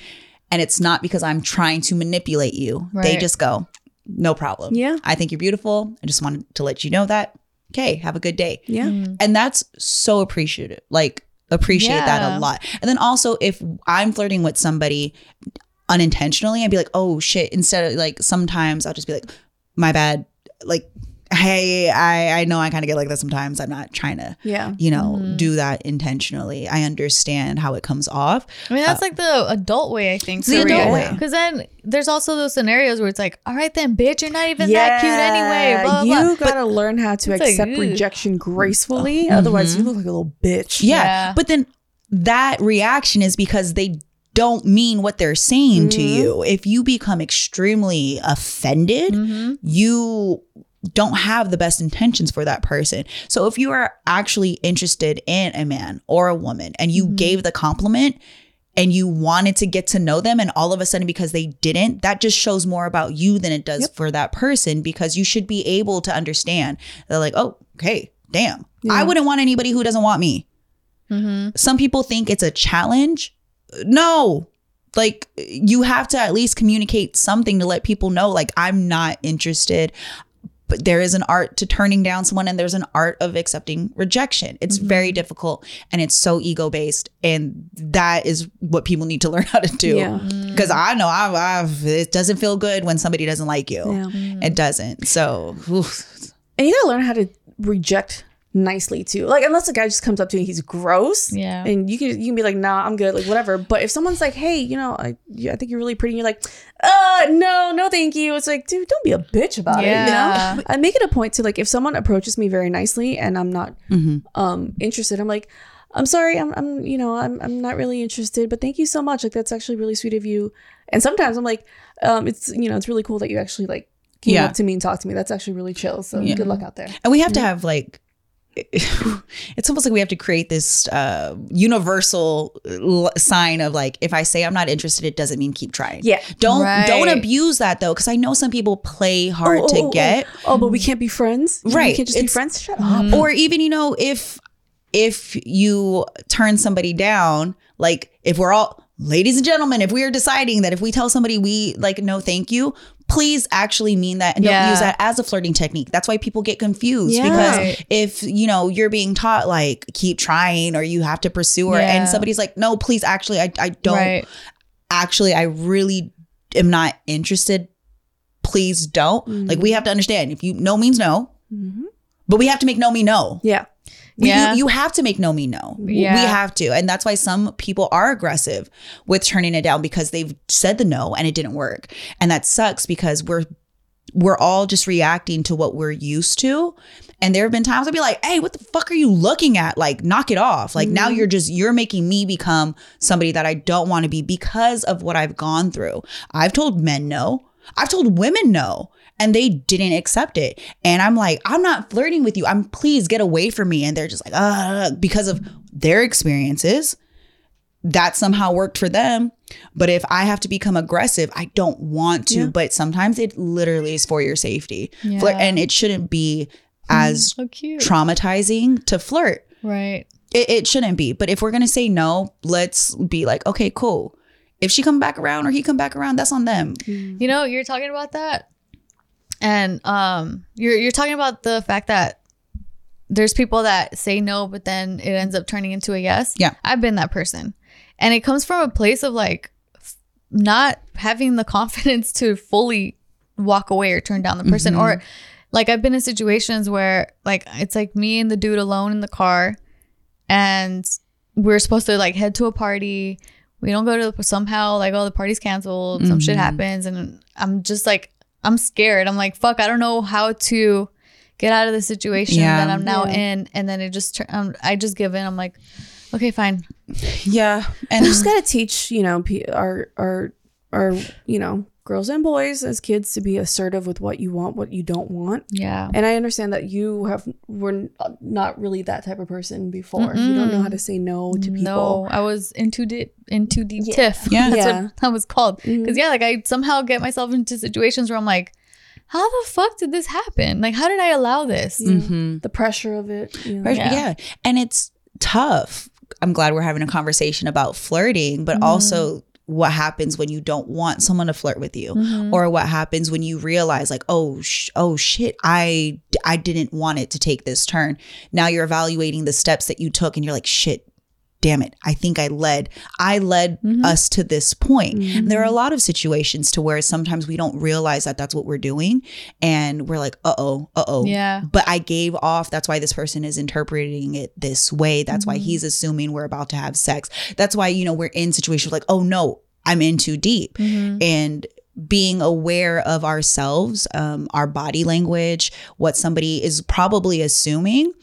and it's not because I'm trying to manipulate you. They just go, no problem. Yeah. I think you're beautiful. I just wanted to let you know that. okay, have a good day. Yeah. And that's so appreciative. Like appreciate that a lot. And then also if I'm flirting with somebody unintentionally, I'd be like, oh shit. Instead of like sometimes I'll just be like, my bad. Like, hey, I, I know I kind of get like that sometimes. I'm not trying to, Yeah. you know, Mm-hmm. do that intentionally. I understand how it comes off. I mean, that's like the adult way, I think. The adult way. Because then there's also those scenarios where it's like, all right, then, bitch, you're not even that cute anyway. Blah, blah, you blah. gotta learn how to like, accept ugh. rejection gracefully. Otherwise, you look like a little bitch. Yeah. Yeah. But then that reaction is because they don't mean what they're saying to Mm-hmm. you. If you become extremely offended, Mhm. you don't have the best intentions for that person. So if you are actually interested in a man or a woman and you gave the compliment and you wanted to get to know them and all of a sudden because they didn't, that just shows more about you than it does for that person because you should be able to understand. They're like, "Oh, okay, damn. I wouldn't want anybody who doesn't want me." Mhm. some people think it's a challenge. No. Like you have to at least communicate something to let people know like I'm not interested. But there is an art to turning down someone and there's an art of accepting rejection. It's mm-hmm. very difficult and it's so ego based and that is what people need to learn how to do. Yeah. Mm. Cuz I know I I've, it doesn't feel good when somebody doesn't like you. Yeah. It doesn't. So oof. And you gotta learn how to reject nicely too. Like unless a guy just comes up to you and he's gross. Yeah. And you can you can be like, nah, I'm good, like whatever. But if someone's like, hey, you know, I I think you're really pretty, and you're like, uh, no, no, thank you. It's like, dude, don't be a bitch about Yeah. it. You know? I make it a point to like if someone approaches me very nicely and I'm not um interested, I'm like, I'm sorry, I'm I'm you know, I'm I'm not really interested, but thank you so much. Like that's actually really sweet of you. And sometimes I'm like, um, it's you know, it's really cool that you actually like came Yeah. up to me and talked to me. That's actually really chill. So good luck out there. And we have to have like it's almost like we have to create this uh universal l- sign of like if I say I'm not interested it doesn't mean keep trying. Yeah. Don't Right. don't abuse that though cuz I know some people play hard Oh, to oh, oh, get Oh, but we can't be friends. Right. We can't just be friends. Shut up. or even you know if if you turn somebody down like if we're all ladies and gentlemen if we are deciding that if we tell somebody we like no thank you please actually mean that and don't use that as a flirting technique. That's why people get confused Yeah. because if you know you're being taught like keep trying or you have to pursue her and somebody's like no please actually i, I don't Right. actually i really am not interested. Please don't. Like we mm-hmm. have to understand if you no means no mm-hmm. but we have to make no mean no. Yeah. We, Yeah. you, you have to make no me no. Yeah. We have to. And that's why some people are aggressive with turning it down because they've said the no and it didn't work. And that sucks because we're we're all just reacting to what we're used to. And there have been times I'd be like, hey, what the fuck are you looking at? Like, knock it off. Like now mm-hmm. you're just you're making me become somebody that I don't want to be because of what I've gone through. I've told men no. I've told women no and they didn't accept it. And I'm like, I'm not flirting with you. I'm please get away from me. And they're just like, uh, because of their experiences. That somehow worked for them. But if I have to become aggressive, I don't want to. Yeah. But sometimes it literally is for your safety. Flirt, Yeah. and it shouldn't be as So traumatizing to flirt. right. It, it shouldn't be. But if we're gonna say no, let's be like, okay, cool. If she come back around or he come back around, that's on them. You know, you're talking about that, and um, you're you're talking about the fact that there's people that say no, but then it ends up turning into a yes. Yeah. I've been that person, and it comes from a place of like f- not having the confidence to fully walk away or turn down the person, or like I've been in situations where like it's like me and the dude alone in the car, and we're supposed to like head to a party. We don't go to the, somehow like oh the party's canceled, some shit happens, and I'm just like I'm scared. I'm like fuck, I don't know how to get out of the situation Yeah. that I'm now Yeah. in, and then it just tur- um, I just give in. I'm like okay fine, Yeah. And We just gotta teach, you know, our our our you know girls and boys as kids to be assertive with what you want, what you don't want. yeah, And I understand that you have were not really that type of person before. You don't know how to say no to people. no, I was in too deep, in too deep Yeah. tiff. Yeah. that's Yeah. what that was called. Mhm. Because yeah, like I somehow get myself into situations where I'm like, how the fuck did this happen? Like, how did I allow this? Yeah. Mm-hmm. The pressure of it. You know? Right, Yeah. Yeah. And it's tough. I'm glad we're having a conversation about flirting, but Mm-hmm. also what happens when you don't want someone to flirt with you Mm-hmm. or what happens when you realize like oh sh- oh shit I I didn't want it to take this turn now you're evaluating the steps that you took and you're like shit damn it i think i led i led Mm-hmm. us to this point And there are a lot of situations to where sometimes we don't realize that that's what we're doing and we're like uh-oh uh-oh Yeah. but i gave off that's why this person is interpreting it this way that's Mm-hmm. why he's assuming we're about to have sex that's why you know we're in situations like oh no i'm in too deep Mm-hmm. and being aware of ourselves um, our body language what somebody is probably assuming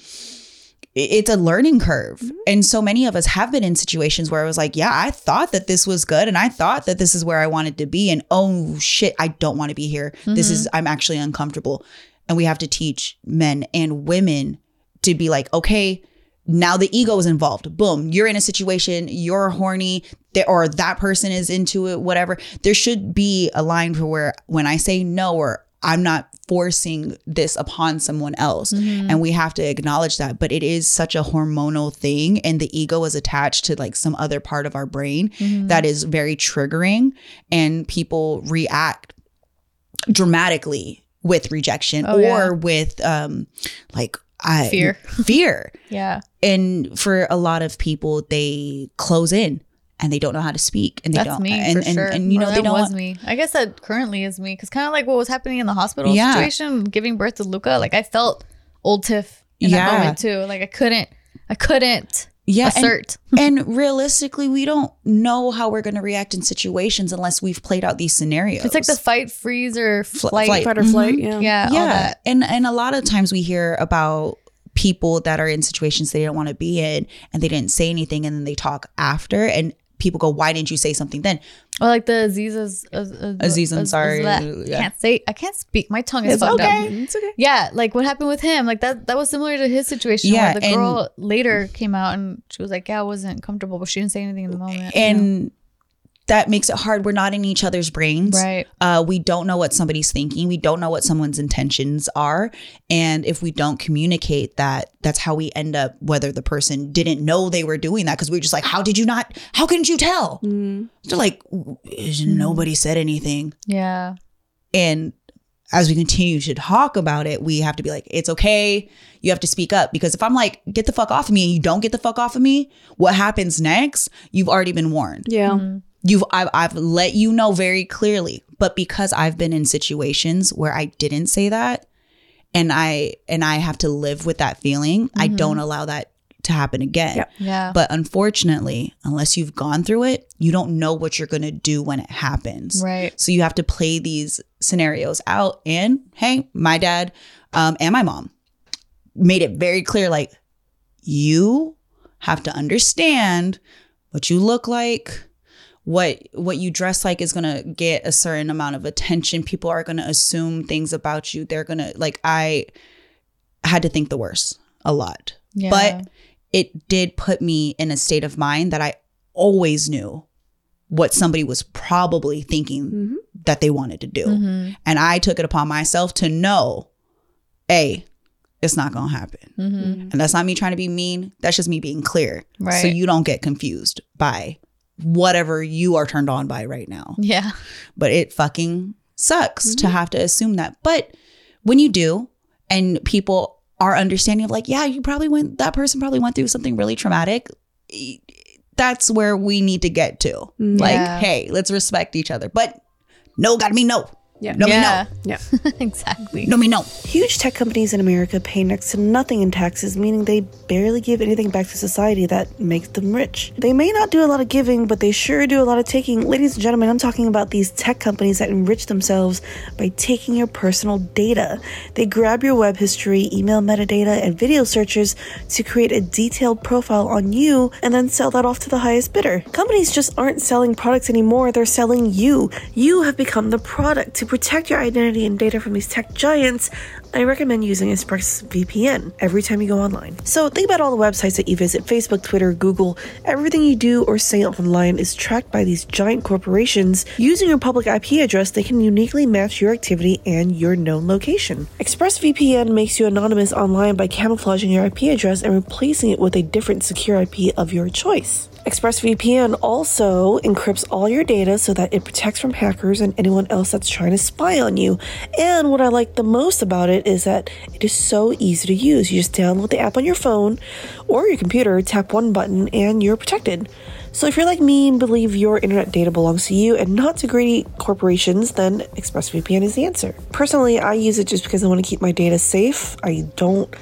it's a learning curve. Mm-hmm. And so many of us have been in situations where I was like, yeah, I thought that this was good and I thought that this is where I wanted to be. And oh shit, I don't want to be here. This is, mm-hmm. I'm actually uncomfortable. And we have to teach men and women to be like, okay, now the ego is involved. Boom, you're in a situation, you're horny, there, or that person is into it, whatever. There should be a line for where when I say no or I'm not forcing this upon someone else. And we have to acknowledge that. But it is such a hormonal thing. And the ego is attached to like some other part of our brain that is very triggering. And people react dramatically with rejection Oh, or yeah. with um like I Fear. fear. Yeah. And for a lot of people, they close in and they don't know how to speak and they That's don't me and, for and, sure. and you Or know they that don't was want, me. I guess that currently is me because kind of like what was happening in the hospital Yeah. situation, giving birth to Luca. Like I felt old Tiff in Yeah. that moment too. Like I couldn't, I couldn't yeah and- assert. and realistically we don't know how we're going to react in situations unless we've played out these scenarios it's like the fight, freeze, or flight. flight. Fight or flight. Mm-hmm. Yeah. Yeah, yeah and and a lot of times we hear about people that are in situations they don't want to be in and they didn't say anything and then they talk after and people go why didn't you say something then Or like the Aziz's. Az, Az, Aziz Az- Ansari, Az- yeah. Can't say. I can't speak. My tongue is It's fucked okay. up. It's okay. Yeah, like what happened with him. Like that. That was similar to his situation. Yeah, where the girl later came out and she was like, "Yeah, I wasn't comfortable," but she didn't say anything in the moment. and that makes it hard we're not in each other's brains Right. uh, we don't know what somebody's thinking we don't know what someone's intentions are and if we don't communicate that that's how we end up whether the person didn't know they were doing that because we are just like how did you not how couldn't you tell mm-hmm. they're like "Is- mm-hmm. nobody said anything yeah. and as we continue to talk about it, we have to be like, it's okay. You have to speak up because if I'm like, get the fuck off of me and you don't get the fuck off of me, what happens next? You've already been warned. Yeah. Mm-hmm. You've I've, I've let you know very clearly. But because I've been in situations where I didn't say that and I and I have to live with that feeling, I don't allow that to happen again. Yep. Yeah. But unfortunately, unless you've gone through it, you don't know what you're going to do when it happens. Right. So you have to play these scenarios out. And hey, my dad um, and my mom made it very clear like, you have to understand what you look like. What what you dress like is gonna get a certain amount of attention. People are gonna assume things about you. They're gonna like I had to think the worst a lot. Yeah. But it did put me in a state of mind that I always knew what somebody was probably thinking that they wanted to do. Mm-hmm. And I took it upon myself to know, A, it's not going to happen. Mm-hmm. And that's not me trying to be mean. That's just me being clear. right. So you don't get confused by whatever you are turned on by right now Yeah. but it fucking sucks Mm-hmm. to have to assume that. But when you do, and people are understanding of like, yeah, you probably went, that person probably went through something really traumatic. That's where we need to get to. Like, hey, let's respect each other. But no, gotta be no. Yeah. No, yeah. me Yeah. exactly. no. No, me no. Huge tech companies in America pay next to nothing in taxes, meaning they barely give anything back to society that makes them rich. They may not do a lot of giving, but they sure do a lot of taking. Ladies and gentlemen, I'm talking about these tech companies that enrich themselves by taking your personal data. They grab your web history, email metadata, and video searches to create a detailed profile on you and then sell that off to the highest bidder. Companies just aren't selling products anymore, they're selling you. You have become the product. To protect your identity and data from these tech giants, I recommend using ExpressVPN every time you go online. So think about all the websites that you visit Facebook, Twitter, Google. Everything you do or say online is tracked by these giant corporations. Using your public IP address, they can uniquely match your activity and your known location. ExpressVPN makes you anonymous online by camouflaging your IP address and replacing it with a different secure IP of your choice. ExpressVPN also encrypts all your data so that it protects from hackers and anyone else that's trying to spy on you. And what I like the most about it is that it is so easy to use. You just download the app on your phone or your computer, tap one button, and you're protected. So if you're like me and believe your internet data belongs to you and not to greedy corporations, then ExpressVPN is the answer. Personally, I use it just because I want to keep my data safe. I don't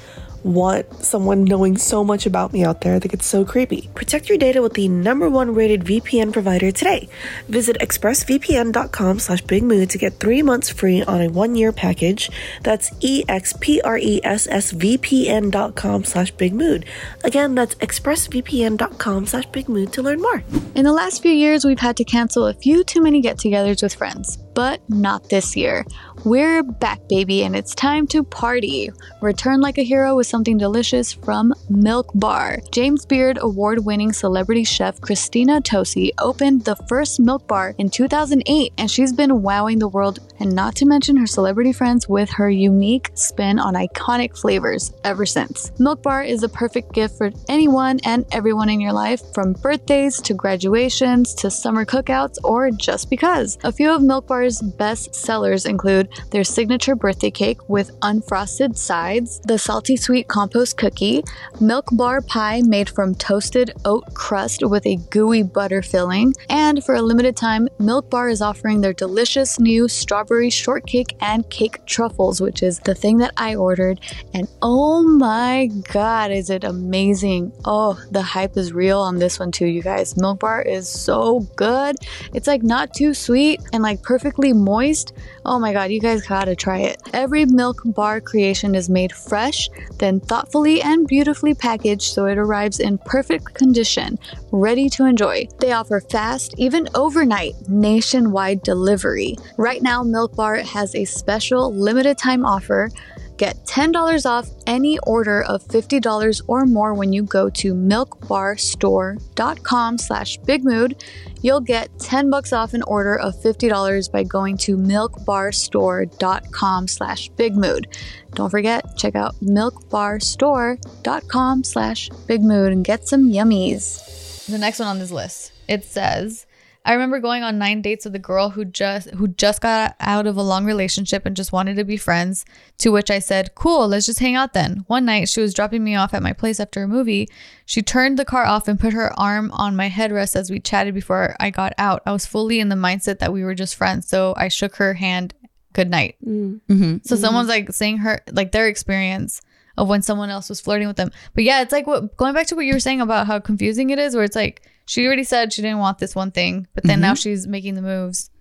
want someone knowing so much about me out there. Think it's so creepy. Protect your data with the number one rated VPN provider today. Visit expressvpn.com slash bigmood to get three months free on a one-year package. That's E-X-P-R-E-S-S-V-P-N.com slash bigmood. Again, that's expressvpn.com slash bigmood to learn more. In the last few years, we've had to cancel a few too many get togethers with friends, but not this year. We're back, baby, and it's time to party. Return like a hero with something delicious from Milk Bar. James Beard award winning celebrity chef Christina Tosi opened the first Milk Bar in 2008, and she's been wowing the world, and not to mention her celebrity friends, with her unique spin on iconic flavors ever since. Milk Bar is a perfect gift for anyone and everyone in your life, from birthdays to graduations to summer cookouts or just because. A few of Milk Bar's best sellers include their signature birthday cake with unfrosted sides, the salty sweet compost cookie, Milk Bar pie made from toasted oat crust with a gooey butter filling, and for a limited time, Milk Bar is offering their delicious new strawberry shortcake and cake truffles, which is the thing that I ordered. And oh my god, is it amazing! Oh, the hype is real on this one too, you guys. Milk Bar is so good. It's like not too sweet and like perfectly moist. Oh my god, you guys gotta try it. Every Milk Bar creation is made fresh, then thoughtfully and beautifully packaged so it arrives in perfect condition, ready to enjoy. They offer fast, even overnight, nationwide delivery. Right now, Milk Bar has a special limited time offer. Get $10 off any order of $50 or more when you go to milkbarstore.com slash bigmood. You'll get 10 bucks off an order of $50 by going to milkbarstore.com slash bigmood. Don't forget, check out milkbarstore.com slash bigmood and get some yummies. The next one on this list, it says, I remember going on nine dates with a girl who just who just got out of a long relationship and just wanted to be friends. To which I said, "Cool, let's just hang out then." One night, she was dropping me off at my place after a movie. She turned the car off and put her arm on my headrest as we chatted before I got out. I was fully in the mindset that we were just friends, so I shook her hand. Good night. Mm-hmm. So someone's like saying her like their experience of when someone else was flirting with them. But yeah, it's like what going back to what you were saying about how confusing it is, where it's like she already said she didn't want this one thing, but then now she's making the moves.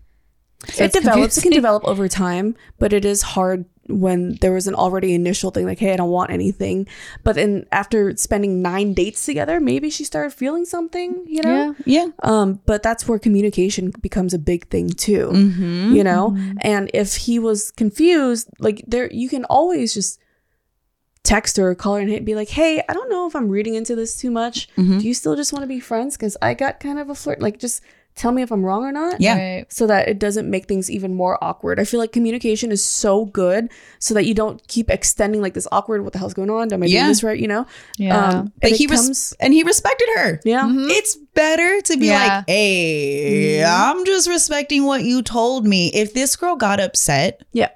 So it it's develops. It can develop over time, but it is hard when there was an already initial thing like, "Hey, I don't want anything." But then after spending nine dates together, maybe she started feeling something. You know. Yeah. Yeah. Um, but that's where communication becomes a big thing too. Mm-hmm. You know, and if he was confused, like there, you can always just text her or call her and hit be like, "Hey, I don't know if I'm reading into this too much. Mhm. Do you still just want to be friends? Because I got kind of a flirt. Like, just tell me if I'm wrong or not." Yeah. Right. so that it doesn't make things even more awkward. I feel like communication is so good so that you don't keep extending like this awkward. What the hell's going on? Am I Yeah. doing this right? You know? Yeah. Um, But and he it res- comes. and he respected her. Yeah. Mhm. It's better to be Yeah. like, hey, I'm just respecting what you told me. If this girl got upset, Yeah.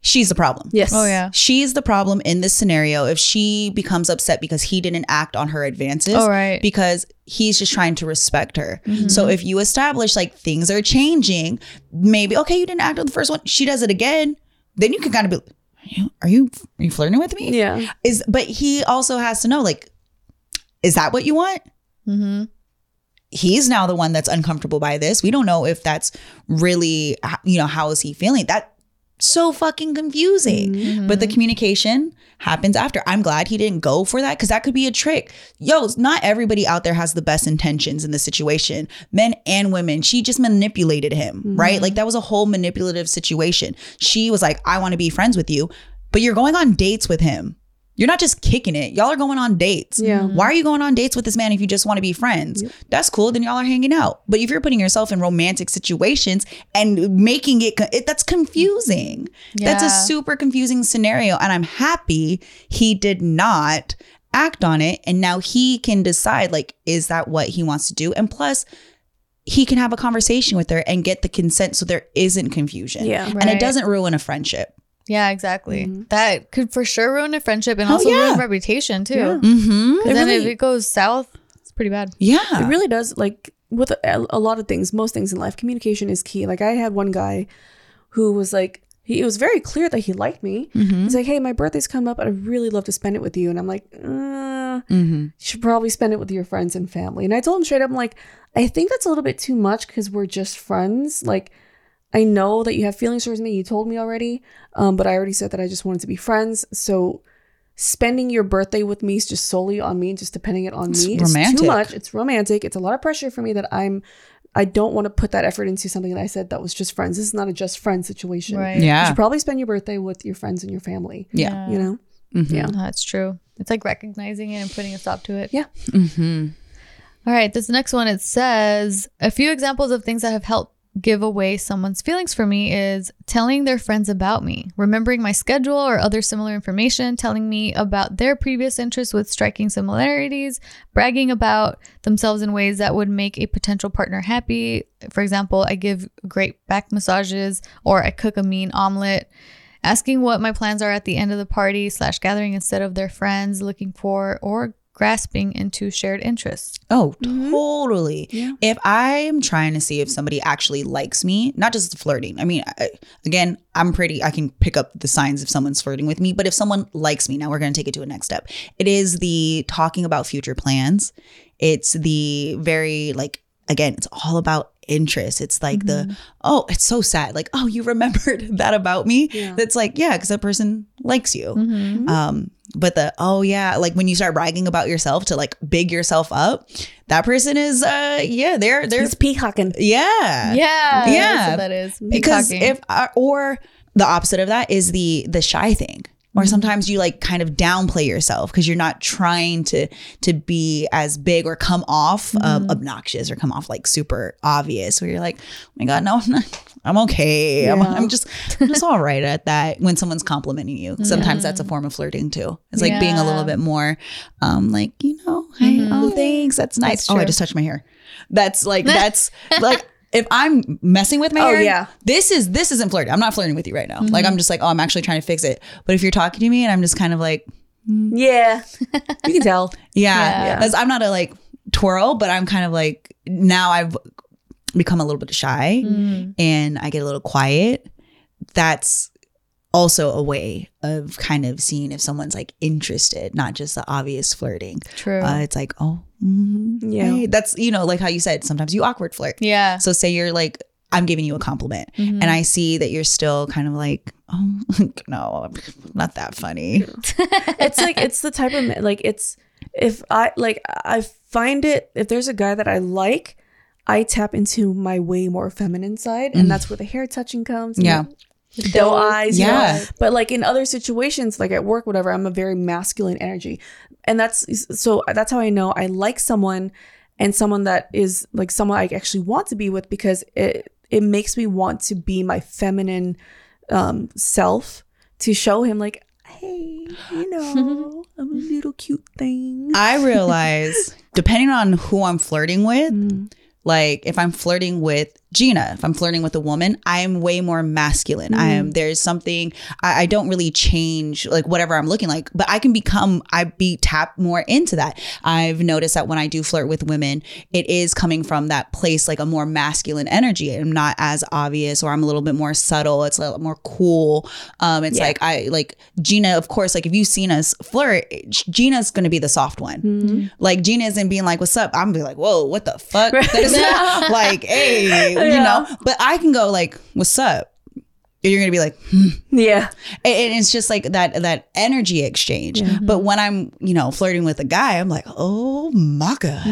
She's the problem. Yes. Oh yeah. She's the problem in this scenario if she becomes upset because he didn't act on her advances. Oh, right. Because he's just trying to respect her. Mm-hmm. So if you establish like things are changing, maybe, okay, you didn't act on the first one. She does it again. Then you can kind of be, are you, are you, are you flirting with me? Yeah. Is, but he also has to know, like, is that what you want? Mm-hmm. he's now the one that's uncomfortable by this. We don't know if that's really, you know, how is he feeling? That so fucking confusing. Mm-hmm. But the communication happens after. I'm glad he didn't go for that because that could be a trick. Yo, not everybody out there has the best intentions in the situation, men and women. She just manipulated him, right? Like that was a whole manipulative situation. She was like, I want to be friends with you, but you're going on dates with him. You're not just kicking it. Y'all are going on dates. Yeah. Why are you going on dates with this man if you just want to be friends? That's cool. Then y'all are hanging out. But if you're putting yourself in romantic situations and making it, it that's confusing. Yeah. That's a super confusing scenario. And I'm happy he did not act on it and now he can decide like is that what he wants to do and plus he can have a conversation with her and get the consent so there isn't confusion Yeah. and it doesn't ruin a friendship Yeah, exactly. Mm-hmm. That could for sure ruin a friendship and Oh, also yeah. ruin reputation too. Yeah. mm-hmm Because It then if it goes south, it's pretty bad. yeah It really does. Like with a, a lot of things, most things in life, communication is key. Like I had one guy who was like, he it was very clear that he liked me. mm-hmm. He's like, "Hey, my birthday's coming up. I'd really love to spend it with you." And I'm like, uh, Mm-hmm. "You should probably spend it with your friends and family." And I told him straight up, I'm like, "I think that's a little bit too much because we're just friends. Like, I know that you have feelings towards me. You told me already, um, but I already said that I just wanted to be friends. So." Spending your birthday with me is just solely on me, just depending it on It's me. It's too much. It's romantic. It's a lot of pressure for me that I'm I don't want to put that effort into something that I said that was just friends. This is not a just friends situation. Right. Yeah. You should probably spend your birthday with your friends and your family. Yeah. You know? Mhm. Yeah. That's true. It's like recognizing it and putting a stop to it. Yeah. Mm-hmm. All right, this next one it says a few examples of things that have helped give away someone's feelings for me is telling their friends about me, remembering my schedule or other similar information, telling me about their previous interests with striking similarities, bragging about themselves in ways that would make a potential partner happy. For example, I give great back massages or I cook a mean omelet. Asking what my plans are at the end of the party slash gathering instead of their friends looking for or grasping into shared interests. Oh, mm-hmm. totally. Yeah. If I'm trying to see if somebody actually likes me, not just flirting. I mean, I, again, I'm pretty, I can pick up the signs if someone's flirting with me, but if someone likes me, now we're going to take it to a next step. It is the talking about future plans. It's the very, like, again, it's all about interest. It's like the, oh, it's so sad. Like, oh, you remembered that about me. Yeah. That's like, yeah, because that person likes you. Mm-hmm. Um, but the oh yeah, like when you start bragging about yourself to like big yourself up, that person is uh yeah, they're they're It's peacocking. yeah. Yeah, Yeah. That is, that is Because if uh, or the opposite of that is the the shy thing. Or sometimes you like kind of downplay yourself because you're not trying to to be as big or come off um, obnoxious or come off like super obvious. Where you're like, oh my god, no, I'm not. I'm okay. I'm, I'm just I'm just all right at that. When someone's complimenting you, sometimes that's a form of flirting too. It's like being a little bit more, um, like you know, hey, oh thanks, that's nice. That's oh, I just touched my hair. That's like that's like if I'm messing with my Oh, hair, yeah. this is this isn't flirting. I'm not flirting with you right now. Like I'm just like, oh, I'm actually trying to fix it. But if you're talking to me and I'm just kind of like, Yeah. you can tell. yeah, Yeah. That's- I'm not a like twirl, but I'm kind of like now I've become a little bit shy Mm. and I get a little quiet. That's also a way of kind of seeing if someone's like interested, not just the obvious flirting. True. Uh, it's like, oh, mhm, Yeah. hey. that's you know, like how you said, sometimes you awkward flirt. yeah. So say you're like, I'm giving you a compliment, Mhm. and I see that you're still kind of like, oh no, I'm not that funny. it's like it's the type of like it's if I like I find it if there's a guy that I like, I tap into my way more feminine side, and that's where the hair touching comes. Yeah. Doe eyes. you know? Yeah. But like in other situations, like at work, whatever, I'm a very masculine energy, and that's so that's how I know I like someone, and someone that is like someone I actually want to be with because it it makes me want to be my feminine um self to show him like hey you know i'm a little cute thing I realize, depending on who I'm flirting with, Mm. like if I'm flirting with Gina, if I'm flirting with a woman, I am way more masculine. I am there's something I, I don't really change like whatever I'm looking like, but I can become I be tapped more into that. I've noticed that when I do flirt with women, it is coming from that place like a more masculine energy. I'm not as obvious or I'm a little bit more subtle. It's a little more cool. Um, it's Yeah. like I like Gina, of course, like if you've seen us flirt, Gina's gonna be the soft one. Mm-hmm. Like Gina isn't being like, "What's up?" I'm gonna be like, "Whoa, what the fuck?" That is not like, "Hey," you Yeah. know. But I can go like, "What's up?" You're gonna be like, yeah. And it's just like that that energy exchange. But when I'm, you know, flirting with a guy, I'm like, oh my god,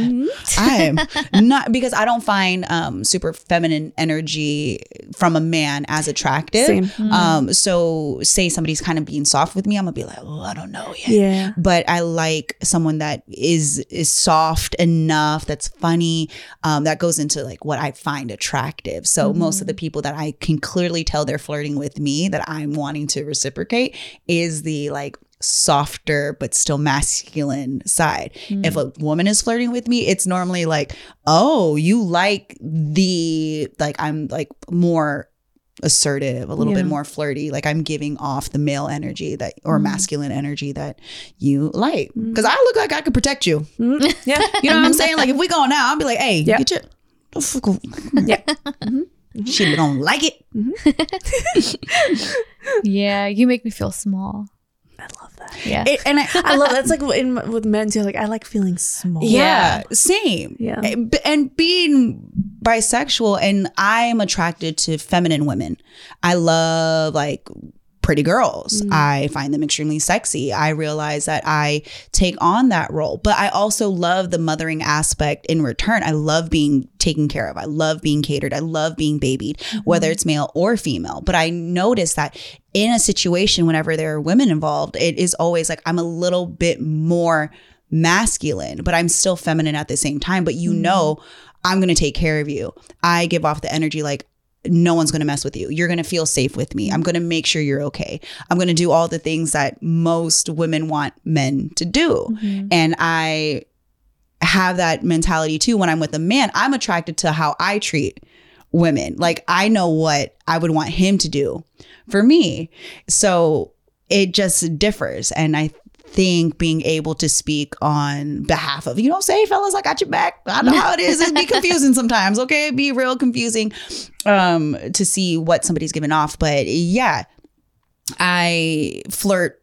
I am not because I don't find um, super feminine energy from a man as attractive. Same. Um, so say somebody's kind of being soft with me, I'm gonna be like, oh, I don't know yet. Yeah. But I like someone that is is soft enough, that's funny, um, that goes into like what I find attractive. So most of the people that I can clearly tell they're flirting with me that I'm wanting to reciprocate is the like softer but still masculine side. If hmm. a woman is flirting with me, it's normally like, oh, you like the like I'm like more assertive, a little bit more flirty. Like I'm giving off the male energy that or hmm. masculine energy that you like. Hmm. Because I look like I could protect you. Mhm. Yeah. You know what I'm saying? Like if we going out, now, I'll be like, hey, Yeah. get your the fuck o- Yeah. Mm-hmm. She mm-hmm. don't like it. Mm-hmm. Yeah, you make me feel small. I love that. Yeah. It- and I, I love that's like in with men too. Like I like feeling small. yeah, same. Yeah. And And being bisexual, and I am attracted to feminine women. I love like pretty girls. Mm. I find them extremely sexy. I realize that I take on that role, but I also love the mothering aspect in return. I love being taken care of. I love being catered. I love being babied, whether mm-hmm. it's male or female. But I notice that in a situation, whenever there are women involved, it is always like I'm a little bit more masculine, but I'm still feminine at the same time. But you mm-hmm. know, I'm going to take care of you. I give off the energy like, no one's going to mess with you. You're going to feel safe with me. I'm going to make sure you're okay. I'm going to do all the things that most women want men to do. Mm-hmm. And I have that mentality too when I'm with a man. I'm attracted to how I treat women. Like I know what I would want him to do for me. So it just differs. And I think being able to speak on behalf of, you don't say, fellas, I got your back. I know how it is. it'd be confusing sometimes. Okay. It'd be real confusing um to see what somebody's giving off. But yeah, I flirt.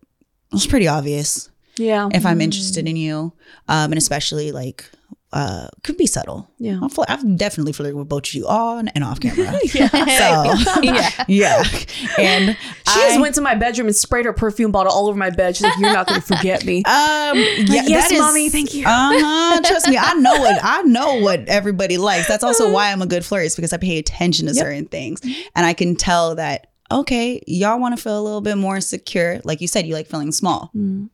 It's pretty obvious Yeah. if I'm interested in you. Um, and especially like uh could be subtle. Yeah. I'll flirt, I've definitely flirted with both of you on and off camera. Yeah. So yeah. yeah. And She I, just went to my bedroom and sprayed her perfume bottle all over my bed. She's like, "You're not going to forget me." um yeah, yes, that is- mommy, thank you. Uh-huh. Trust me, I know what I know what everybody likes. That's also why I'm a good flirt, is because I pay attention to Yep. certain things. And I can tell that, okay, y'all want to feel a little bit more secure. Like you said, you like feeling small. Mm.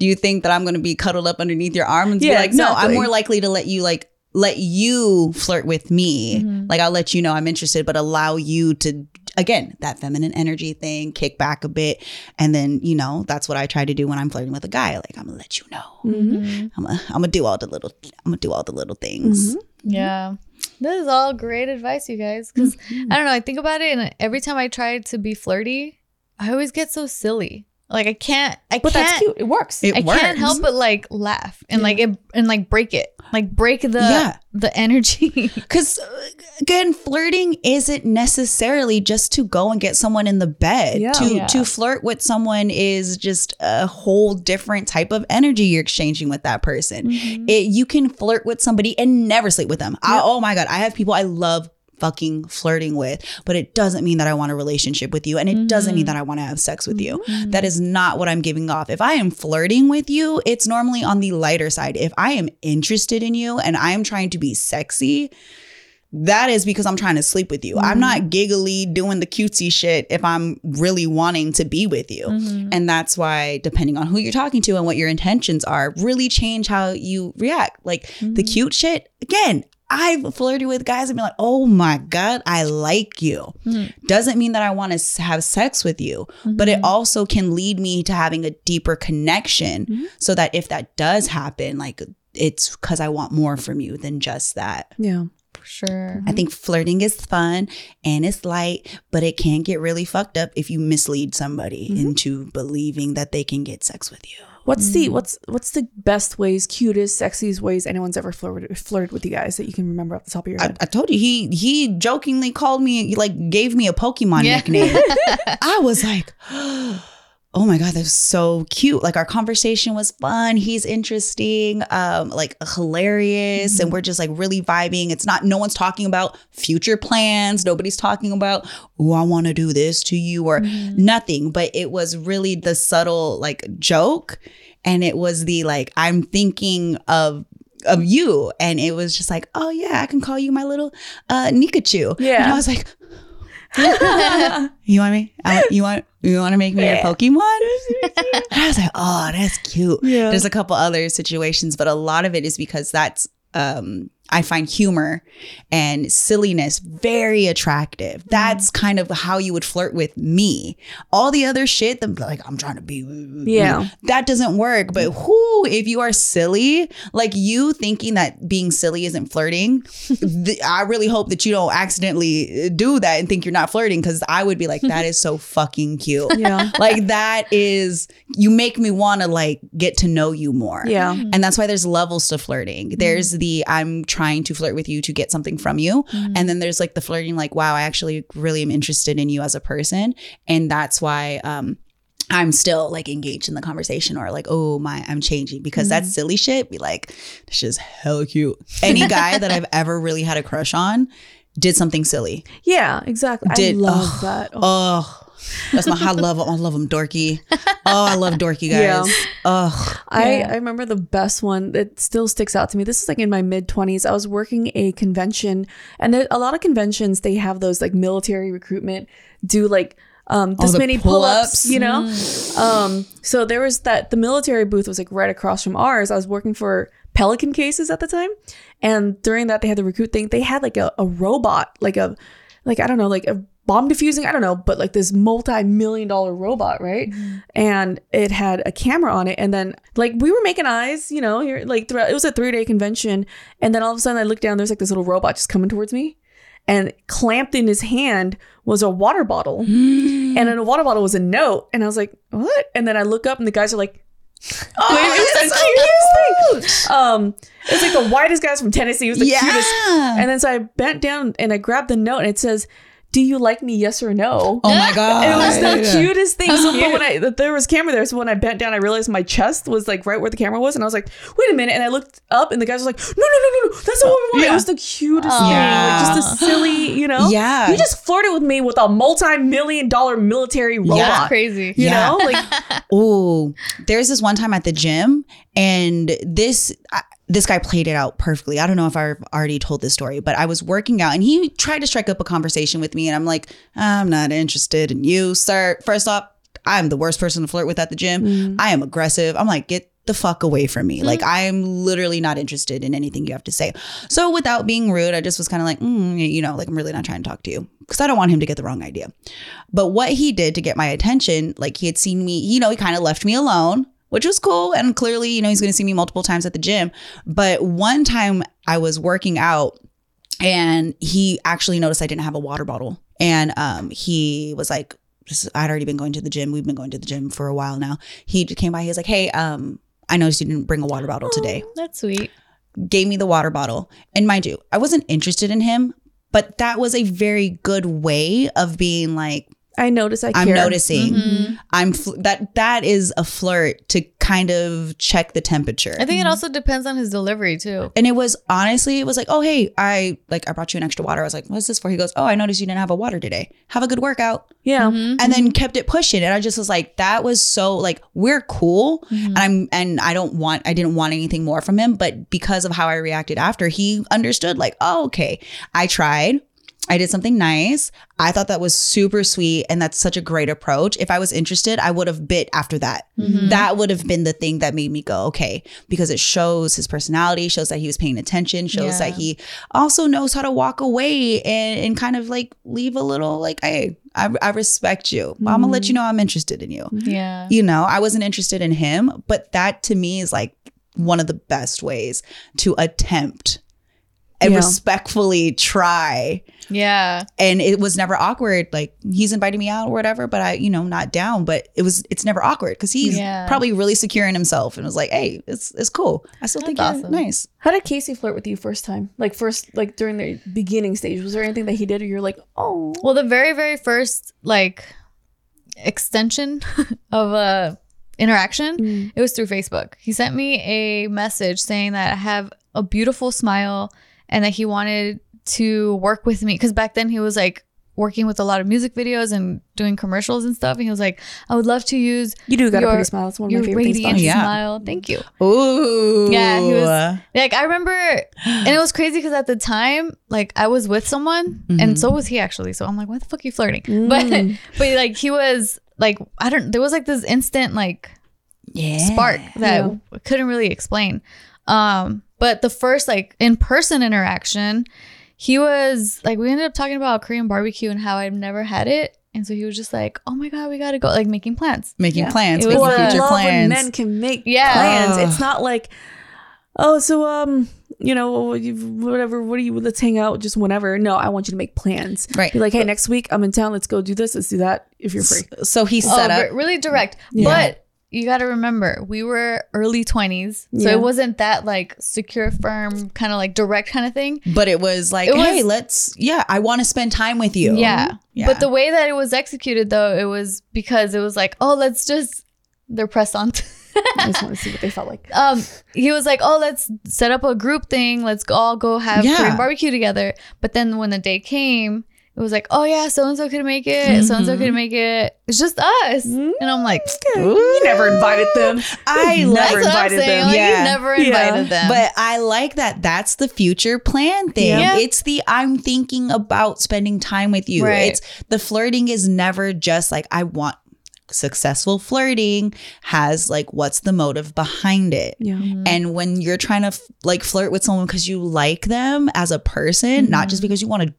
Do you think that I'm gonna be cuddled up underneath your arm and be Yeah, like, no, I'm more likely to let you like let you flirt with me. Mm-hmm. Like I'll let you know I'm interested, but allow you to again, that feminine energy thing, kick back a bit. And then, you know, that's what I try to do when I'm flirting with a guy. Like I'm gonna let you know. Mm-hmm. I'm gonna I'm gonna do all the little I'm gonna do all the little things. Mm-hmm. Mm-hmm. Yeah. This is all great advice, you guys. Because I don't know, I think about it, and every time I try to be flirty, I always get so silly. Like I can't, I But can't, that's cute. It works. It I works. can't help but like laugh and like it and like break it, like break the Yeah. the energy. Because again, flirting isn't necessarily just to go and get someone in the bed. Yeah. To Yeah. to flirt with someone is just a whole different type of energy you're exchanging with that person. Mm-hmm. It, you can flirt with somebody and never sleep with them. I, oh my god, I have people I love fucking flirting with, but it doesn't mean that I want a relationship with you, and it doesn't mean mm-hmm. that I want to have sex with you. Mm-hmm. That is not what I'm giving off. If I am flirting with you, it's normally on the lighter side. If I am interested in you and I am trying to be sexy, that is because I'm trying to sleep with you. I'm mm-hmm. not giggly doing the cutesy shit if I'm really wanting to be with you. And that's why, depending on who you're talking to and what your intentions are, really change how you react. Like the cute shit, again, I've flirted with guys and been like, oh my God, I like you. Hmm. Doesn't mean that I want to have sex with you, but it hmm. also can lead me to having a deeper connection hmm. so that if that does happen, like it's because I want more from you than just that. Yeah. For sure. I think flirting is fun and it's light, but it can get really fucked up if you mislead somebody mm-hmm. into believing that they can get sex with you. What's the mm. what's what's the best ways, cutest, sexiest ways anyone's ever flirted flirted with you guys that you can remember off the top of your I, head? I told you he he jokingly called me like gave me a Pokemon Yeah. nickname. I was like, oh my god, that was so cute. Like our conversation was fun. He's interesting, um, like hilarious, and we're just like really vibing. It's not no one's talking about future plans. Nobody's talking about oh I want to do this to you or nothing. But it was really the subtle like joke, and it was the like I'm thinking of of you and it was just like oh yeah i can call you my little uh nikachu Yeah. and i was like you want me? I, you want you want to make me your pokemon? And i was like oh that's cute. Yeah. there's a couple other situations but a lot of it is because that's um I find humor and silliness very attractive. That's mm-hmm. kind of how you would flirt with me. All the other shit, the, like I'm trying to be, Yeah. that doesn't work. But mm-hmm. who, if you are silly, like you thinking that being silly isn't flirting, th- I really hope that you don't accidentally uh, do that and think you're not flirting because I would be like, that is so fucking cute. Yeah. Like that is, you make me want to like get to know you more. Yeah. And that's why there's levels to flirting. Mm-hmm. There's the I'm trying to flirt with you to get something from you. And then there's like the flirting, like, wow, I actually really am interested in you as a person. And that's why um I'm still like engaged in the conversation or like, oh my, I'm changing because that silly shit be like, this is hella cute. Any guy that I've ever really had a crush on did something silly. Yeah, exactly. Did- I love that. Oh, Oh, that's my I love 'em. I love them dorky. Oh, I love dorky guys. Yeah. Oh, I, I remember the best one that still sticks out to me. This is like in my mid 20s. I was working a convention, and there, a lot of conventions, they have those like military recruitment, do like um, this many pull ups, pull-ups. you know? Um, so there was that, the military booth was like right across from ours. I was working for Pelican cases at the time. And during that, they had the recruit thing. They had like a, a robot, like a, like, I don't know, like a bomb diffusing, I don't know, but like this multi million dollar robot, right? And it had a camera on it. And then, like, we were making eyes, you know, here, like, throughout, it was a three day convention. And then all of a sudden, I looked down, there's like this little robot just coming towards me. And clamped in his hand was a water bottle. and in a water bottle was a note. And I was like, what? And then I look up and the guys are like, oh it was the cutest thing. Um, it was like the whitest guys from Tennessee. It was the Yeah. cutest. And then so I bent down and I grabbed the note and it says, "Do you like me? Yes or no?" oh my god. It was the cutest thing. So, but when I there was camera there, so when I bent down, I realized my chest was like right where the camera was, and I was like, "Wait a minute!" And I looked up, and the guys was like, "No, no, no, no, no! That's not what we want." Yeah. It was the cutest Yeah. thing, like just a silly, you know. Yeah. you just flirted with me with a multi-million dollar military robot. Yeah. Crazy. You Yeah. know, like Oh, there's this one time at the gym, and this I, this guy played it out perfectly. I don't know if I've already told this story, but I was working out, and he tried to strike up a conversation with me, and I'm like, I'm not interested in you, sir. First off, I'm the worst person to flirt with at the gym. I am aggressive. I'm like, get the fuck away from me. Like, I am literally not interested in anything you have to say. So, without being rude, I just was kind of like, mm, you know, like I'm really not trying to talk to you because I don't want him to get the wrong idea. But what he did to get my attention, like he had seen me, you know, he kind of left me alone, which was cool. And clearly, you know, he's going to see me multiple times at the gym. But one time I was working out and he actually noticed I didn't have a water bottle. And um, he was like, I'd already been going to the gym. We've been going to the gym for a while now. He came by. He was like, Hey, um, I noticed you didn't bring a water bottle today That's sweet. gave me the water bottle. And mind you, I wasn't interested in him, but that was a very good way of being like, I notice I care. I'm noticing. Mm-hmm. I'm fl- that that is a flirt to kind of check the temperature. I think it mm-hmm. also depends on his delivery too. and it was honestly, it was like, oh hey, I like I brought you an extra water. I was like, what's this for? He goes, oh, I noticed you didn't have a water today. Have a good workout. Yeah. Mm-hmm. And then kept it pushing. And I just was like, that was so like we're cool. Mm-hmm. And I'm and I don't want I didn't want anything more from him. But because of how I reacted after, he understood, like, oh, okay. I tried. I did something nice. I thought that was super sweet. And that's such a great approach. If I was interested, I would have bit after that. Mm-hmm. That would have been the thing that made me go, okay, because it shows his personality, shows that he was paying attention, shows Yeah. that he also knows how to walk away and, and kind of like leave a little like, hey, I, I respect you. But I'm gonna let you mm-hmm. know I'm interested in you. Yeah. You know, I wasn't interested in him, but that to me is like one of the best ways to attempt and Yeah. respectfully try. Yeah. And it was never awkward. Like he's inviting me out or whatever, but I, you know, not down. But it was, it's never awkward because he's Yeah. probably really secure in himself and was like, hey, it's it's cool. I still think That's you're awesome. nice. How did Casey flirt with you first time? Like first, like during the beginning stage, was there anything that he did, or you're like, oh, Well, the very, very first like extension of a interaction, Mm. it was through Facebook. He sent me a message saying that I have a beautiful smile and that he wanted to work with me because back then he was like working with a lot of music videos and doing commercials and stuff. And he was like, I would love to use you do got your- a pretty smile. It's one of your my favorite things. radiant about you. Yeah. smile. Thank you. Ooh. Yeah, he was- Like I remember, and it was crazy because at the time, like I was with someone, and so was he actually. So I'm like, why the fuck are you flirting? But but like he was like I don't. There was like this instant like yeah. spark that I couldn't really explain. Um, But the first like in person interaction, he was like, we ended up talking about Korean barbecue and how I've never had it. And so he was just like, oh my God, we got to go, like making plans. Making Yeah. plans, It was making a- I future love when plans. men can make Yeah. plans. Ugh. It's not like, oh, so um, you know, whatever. What do you? Let's hang out just whenever. No, I want you to make plans. Right. Be like, hey, next week I'm in town. Let's go do this. Let's do that. If you're free. so he Oh, set up. really direct. Yeah. But you got to remember, we were early 20s. So Yeah. it wasn't that like secure, firm, kind of like direct kind of thing. But it was like, It was- hey, let's, yeah, I want to spend time with you. Yeah. Yeah. But the way that it was executed, though, it was because it was like, oh, let's just, they're pressed on. I just want to see what they felt like. um, he was like, oh, let's set up a group thing. Let's all go have Yeah. Korean barbecue together. But then when the day came, it was like, oh, yeah, so and so couldn't make it. So and so Mhm. couldn't make it. It's just us. And I'm like, You never invited them. I You that's never what I'm invited them. Like, Yeah. you never Yeah. invited them. But I like that. That's the future plan thing. Yeah. It's the I'm thinking about spending time with you. Right. It's the flirting is never just like I want successful flirting has like what's the motive behind it. Yeah. Mm-hmm. And when you're trying to f- like flirt with someone because you like them as a person, not just because you want to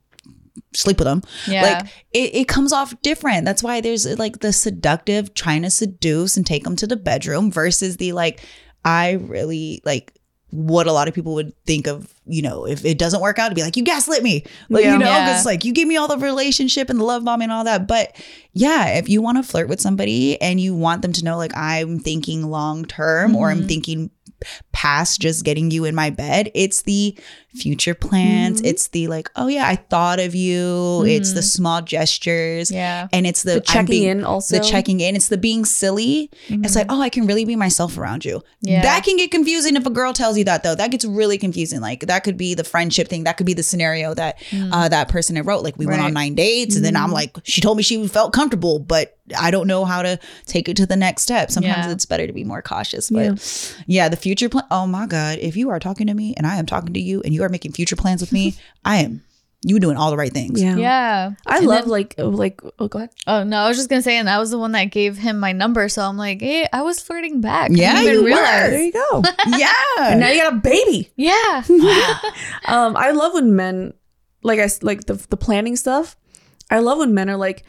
sleep with them, yeah. like it, it comes off different. That's why there's like the seductive trying to seduce and take them to the bedroom versus the like, I really like what a lot of people would think of, you know, if it doesn't work out to be like, you gaslit me. Like, Yeah. you know, Yeah. because like you give me all the relationship and the love bombing and all that. But yeah, if you want to flirt with somebody and you want them to know like I'm thinking long term or I'm Mhm. thinking past just getting you in my bed, it's the future plans. Mhm. It's the like, oh yeah, I thought of you. It's the Mhm. small gestures. yeah. And it's the, The checking being- in also. The checking in. It's the being silly. It's like, oh, I can really be myself around you. Yeah. That can get confusing if a girl tells you that, though. That gets really confusing. Like that could be the friendship thing. That could be the scenario that uh, that person had wrote. Like we went on nine dates, and then I'm like, she told me she felt comfortable, but I don't know how to take it to the next step. Sometimes Yeah. it's better to be more cautious. But yeah, the future plan. Oh my god, if you are talking to me and I am talking to you, and you are making future plans with me, I am. You doing all the right things. Yeah. Yeah. I And love then- like oh, like oh go ahead. Oh no, I was just gonna say, and I was the one that gave him my number, so I'm like, hey, I was flirting back. I Yeah, didn't even you were. realize. There you go. Yeah. and now you got a baby. Yeah, Um, I love when men like I like the the planning stuff. I love when men are like,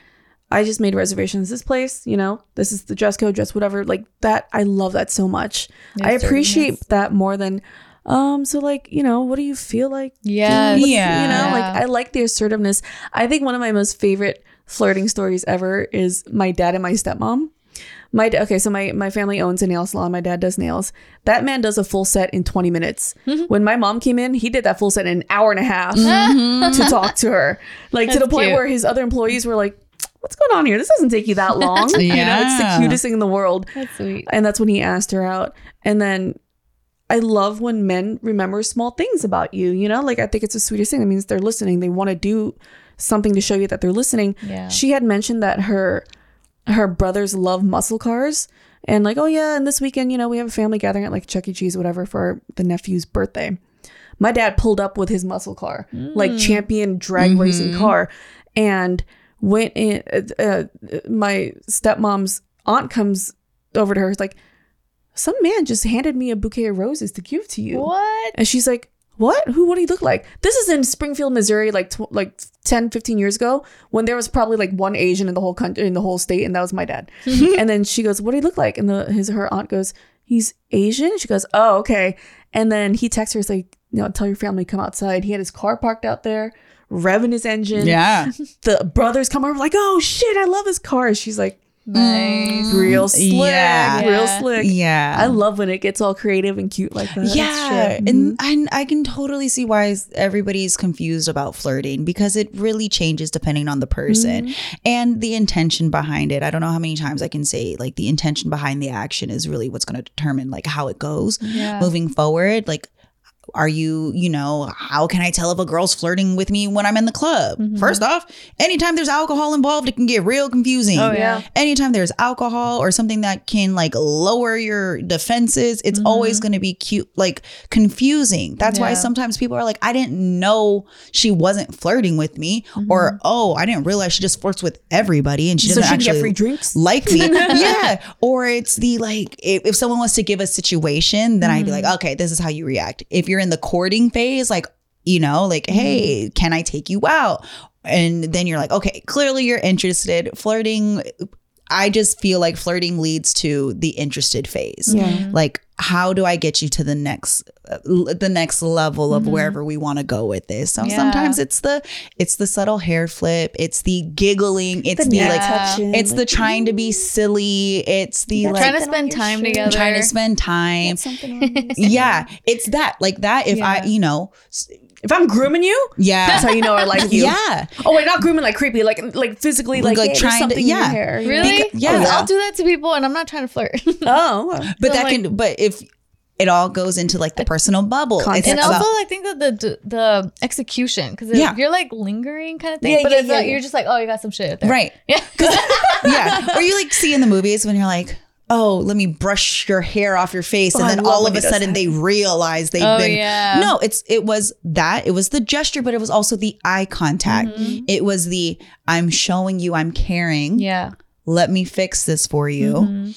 I just made reservations this place. You know, this is the dress code, dress whatever. Like that. I love that so much. Yeah, I appreciate assertiveness. that more than. Um, so like, you know, what do you feel like? yeah? Yeah. You know, like I like the assertiveness. I think one of my most favorite flirting stories ever is my dad and my stepmom. My okay, so my my family owns a nail salon. My dad does nails. That man does a full set in 20 minutes. when my mom came in, he did that full set in an hour and a half to talk to her. Like to the point cute. where his other employees were like, "What's going on here? This doesn't take you that long." You know, it's the cutest thing in the world. That's sweet. And that's when he asked her out. And then I love when men remember small things about you, you know? Like I think it's the sweetest thing. That means they're listening. They want to do something to show you that they're listening. Yeah. She had mentioned that her her brothers love muscle cars. And like, oh yeah, and this weekend, you know, we have a family gathering at like Chuck E. Cheese, whatever, for the nephew's birthday. My dad pulled up with his muscle car, like champion drag racing car, and went in. Uh, uh, my stepmom's aunt comes over to her. Like, some man just handed me a bouquet of roses to give to you. What? And she's like, what? Who, what do you look like? This is in Springfield, Missouri, like, tw- like 10, 15 years ago when there was probably like one Asian in the whole country, in the whole state. And that was my dad. and then she goes, what do you look like? And the, his, her aunt goes, he's Asian. She goes, oh, okay. And then he texts her, he's like, you know, tell your family to come outside. He had his car parked out there, revving his engine. Yeah. The brothers come over like, oh shit, I love his car. She's like, Nice. Mm. real slick, Yeah. real slick. Yeah. I love when it gets all creative and cute like that. Yeah, and and I can totally see why everybody's confused about flirting because it really changes depending on the person mm-hmm. and the intention behind it. I don't know how many times I can say like the intention behind the action is really what's going to determine like how it goes Yeah. moving forward. Like are you, you know, how can I tell if a girl's flirting with me when I'm in the club? Mm-hmm. First off, anytime there's alcohol involved, it can get real confusing. Oh yeah. anytime there's alcohol or something that can like lower your defenses, it's mm-hmm. always going to be cute, like confusing. That's why sometimes people are like, I didn't know she wasn't flirting with me, mm-hmm. or oh, I didn't realize she just flirts with everybody and she doesn't she actually get free drinks. like me. yeah. Or it's the like, if, if someone wants to give a situation, then I'd be like, okay, this is how you react. If you're in the courting phase, like, you know, like, mm-hmm. hey, can I take you out? And then you're like, okay, clearly you're interested. Flirting, I just feel like flirting leads to the interested phase. Yeah. Like, how do I get you to the next, uh, the next level of wherever we want to go with this? So Yeah. sometimes it's the, it's the subtle hair flip, it's the giggling, it's the, neck like, touching, it's the trying to be silly, it's the like trying to spend time shirt. together. trying to spend time. something on. Yeah, it's that like that. If I, you know, s- If I'm grooming you, yeah, that's how you know I like you. yeah, Oh wait, not grooming like creepy, like like physically, like, Like, hey, there's trying to- something in your yeah. hair, you know? Really? Beca- oh, yeah. Because I'll do that to people and I'm not trying to flirt. Oh, okay. but So, that like- can, but if it all goes into like the personal bubble, Context. and it's also, I think that the the execution because if Yeah. you're like lingering kind of thing, Yeah, but yeah, it's yeah, like, yeah. you're just like, oh, you got some shit there, right, Yeah, yeah. Or you like see in the movies when you're like. Oh, let me brush your hair off your face, and Oh, I then all of a sudden they realize they've Oh, been. yeah. No, it's it was that it was the gesture, but it was also the eye contact. Mm-hmm. It was the I'm showing you I'm caring. yeah. Let me fix this for you. Mm-hmm.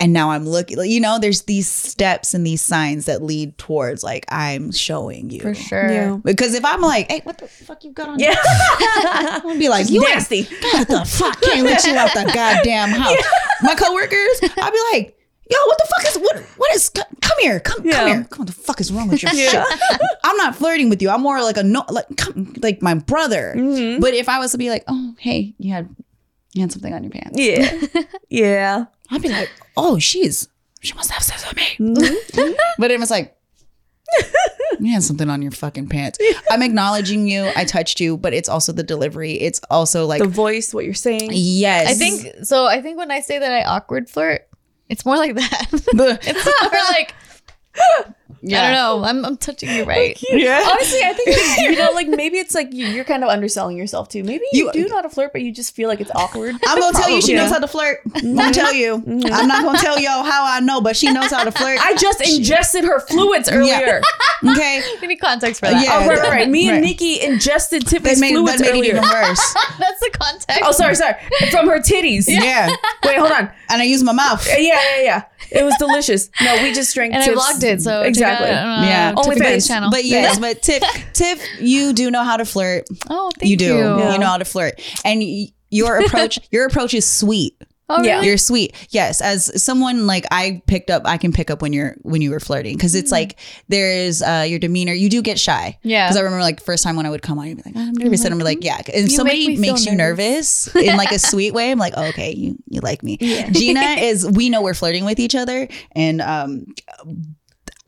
And now I'm looking, you know, there's these steps and these signs that lead towards like I'm showing you. for sure. Yeah. Because if I'm like, hey, what the fuck you got on? Yeah. I'm gonna be like, you ain't- nasty. What the fuck? Can't let you out the goddamn house. My coworkers, I'll be like, yo, what the fuck is what? What is? Come here, come, Yeah. come here. Come, what the fuck is wrong with your shit? I'm not flirting with you. I'm more like a no, like come, like my brother. Mm-hmm. But if I was to be like, oh, hey, you had you had something on your pants. Yeah. Yeah. I'd be like, oh, she's she must have sex with me. Mm-hmm. but it was like, you had something on your fucking pants. I'm acknowledging you. I touched you, but it's also the delivery. It's also like, The voice, what you're saying. yes. I think so. I think when I say that I awkward flirt, it's more like that. It's more like I don't know. I'm I'm touching you right. yeah. Honestly, I think you know, like maybe it's like you- you're kind of underselling yourself too. Maybe you, You- do know how to flirt, but you just feel like it's awkward. I'm gonna tell you, she Probably. knows how to flirt. I'm gonna tell you. Mm-hmm. I'm not gonna tell y'all how I know, but she knows how to flirt. I just ingested her fluids earlier. okay. We need context for that. Yeah. Oh, right, right, right. Me and Right. Nikki ingested That Tiffany's made, fluids that made it earlier. even worse. That's the context. Oh, sorry, sorry. From her titties. Yeah. Wait, hold on. And I use my mouth. Yeah, yeah, yeah. It was delicious. No, we just drank. and I Tiff's- vlogged it, so check exactly. out, uh, Yeah. Tiffany's OnlyFans. channel. But yes, but Tiff, Tiff, you do know how to flirt. oh, thank you do. You. Yeah. You know how to flirt, and your approach, your approach is sweet. Oh, Yeah. really? You're sweet. Yes, as someone like I picked up, I can pick up when you're when you were flirting because it's like there's uh your demeanor. You do get shy. Yeah. Because I remember like first time when I would come on, you'd be like, I'm nervous, and I'm like, yeah. And if You somebody make me feel makes you nervous in like a sweet way, I'm like, oh, okay, you you like me. Gina is. We know we're flirting with each other, and um,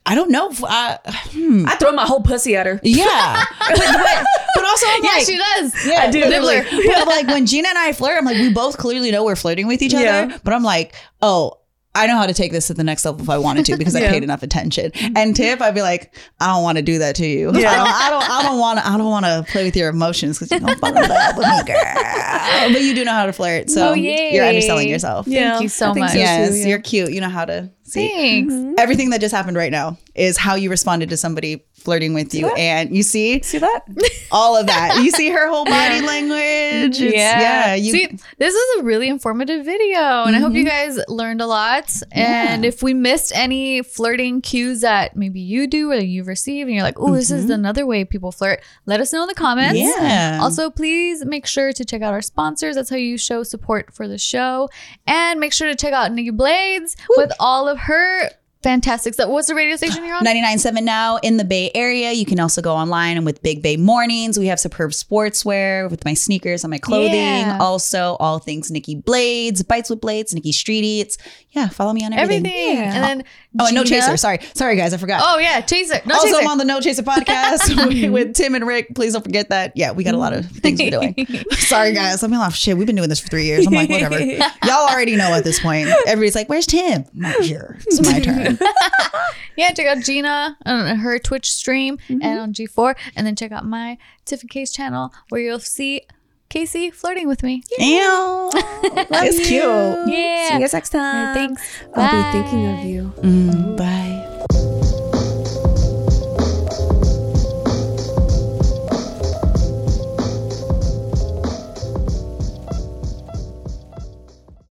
I don't know. If, uh, hmm. I throw my whole pussy at her. Yeah, but, but, but also I'm yeah, like, she does. yeah, I do. literally. Nibbler. But like when Gina and I flirt, I'm like, we both clearly know we're flirting with each Yeah. other. But I'm like, oh, I know how to take this to the next level if I wanted to because I paid enough attention. And Tiff, I'd be like, I don't want to do that to you. Yeah. I don't, I don't, I don't want to, I don't want to play with your emotions because you don't fall in love with me, girl. But you do know how to flirt, so Oh, you're underselling yourself. Yeah, you so much. So yes, too, yeah. you're cute. You know how to see. Thanks. Everything that just happened right now is how you responded to somebody flirting with you, and you see See that? all of that. You see her whole body language. It's- yeah. You, See, this is a really informative video, and I hope you mm-hmm. guys learned a lot. And if we missed any flirting cues that maybe you do or you've received, and you're like, "Oh, this is mm-hmm. another way people flirt," let us know in the comments. Yeah. Also, please make sure to check out our sponsors. That's how you show support for the show, and make sure to check out Nikki Blades with all of her fantastic stuff. What's the radio station you're on? 99.7 now in the Bay Area. You can also go online and with Big Bay Mornings. We have superb sportswear with my sneakers and my clothing. Yeah. Also, all things Nikki Blades, Bites with Blades, Nikki Street Eats. Yeah, follow me on everything. Everything. And then Oh, and No Chaser. Sorry. Sorry, guys. I forgot. Oh yeah, Chaser. No also, Chaser. I'm on the No Chaser podcast with, Tim and Rick. Please don't forget that. Yeah, we got a lot of things we're doing. Sorry, guys. I'm like, shit, we've been doing this for three years. I'm like, whatever. Y'all already know at this point. Everybody's like, where's Tim? I'm not here. It's my turn. Yeah, check out Gina on her Twitch stream mm-hmm. and on G4. And then check out my Tiffany Case channel where you'll see Casey flirting with me. Ew. It's cute. Yeah. See you guys next time. right, thanks. I'll be thinking of you. Mm, bye.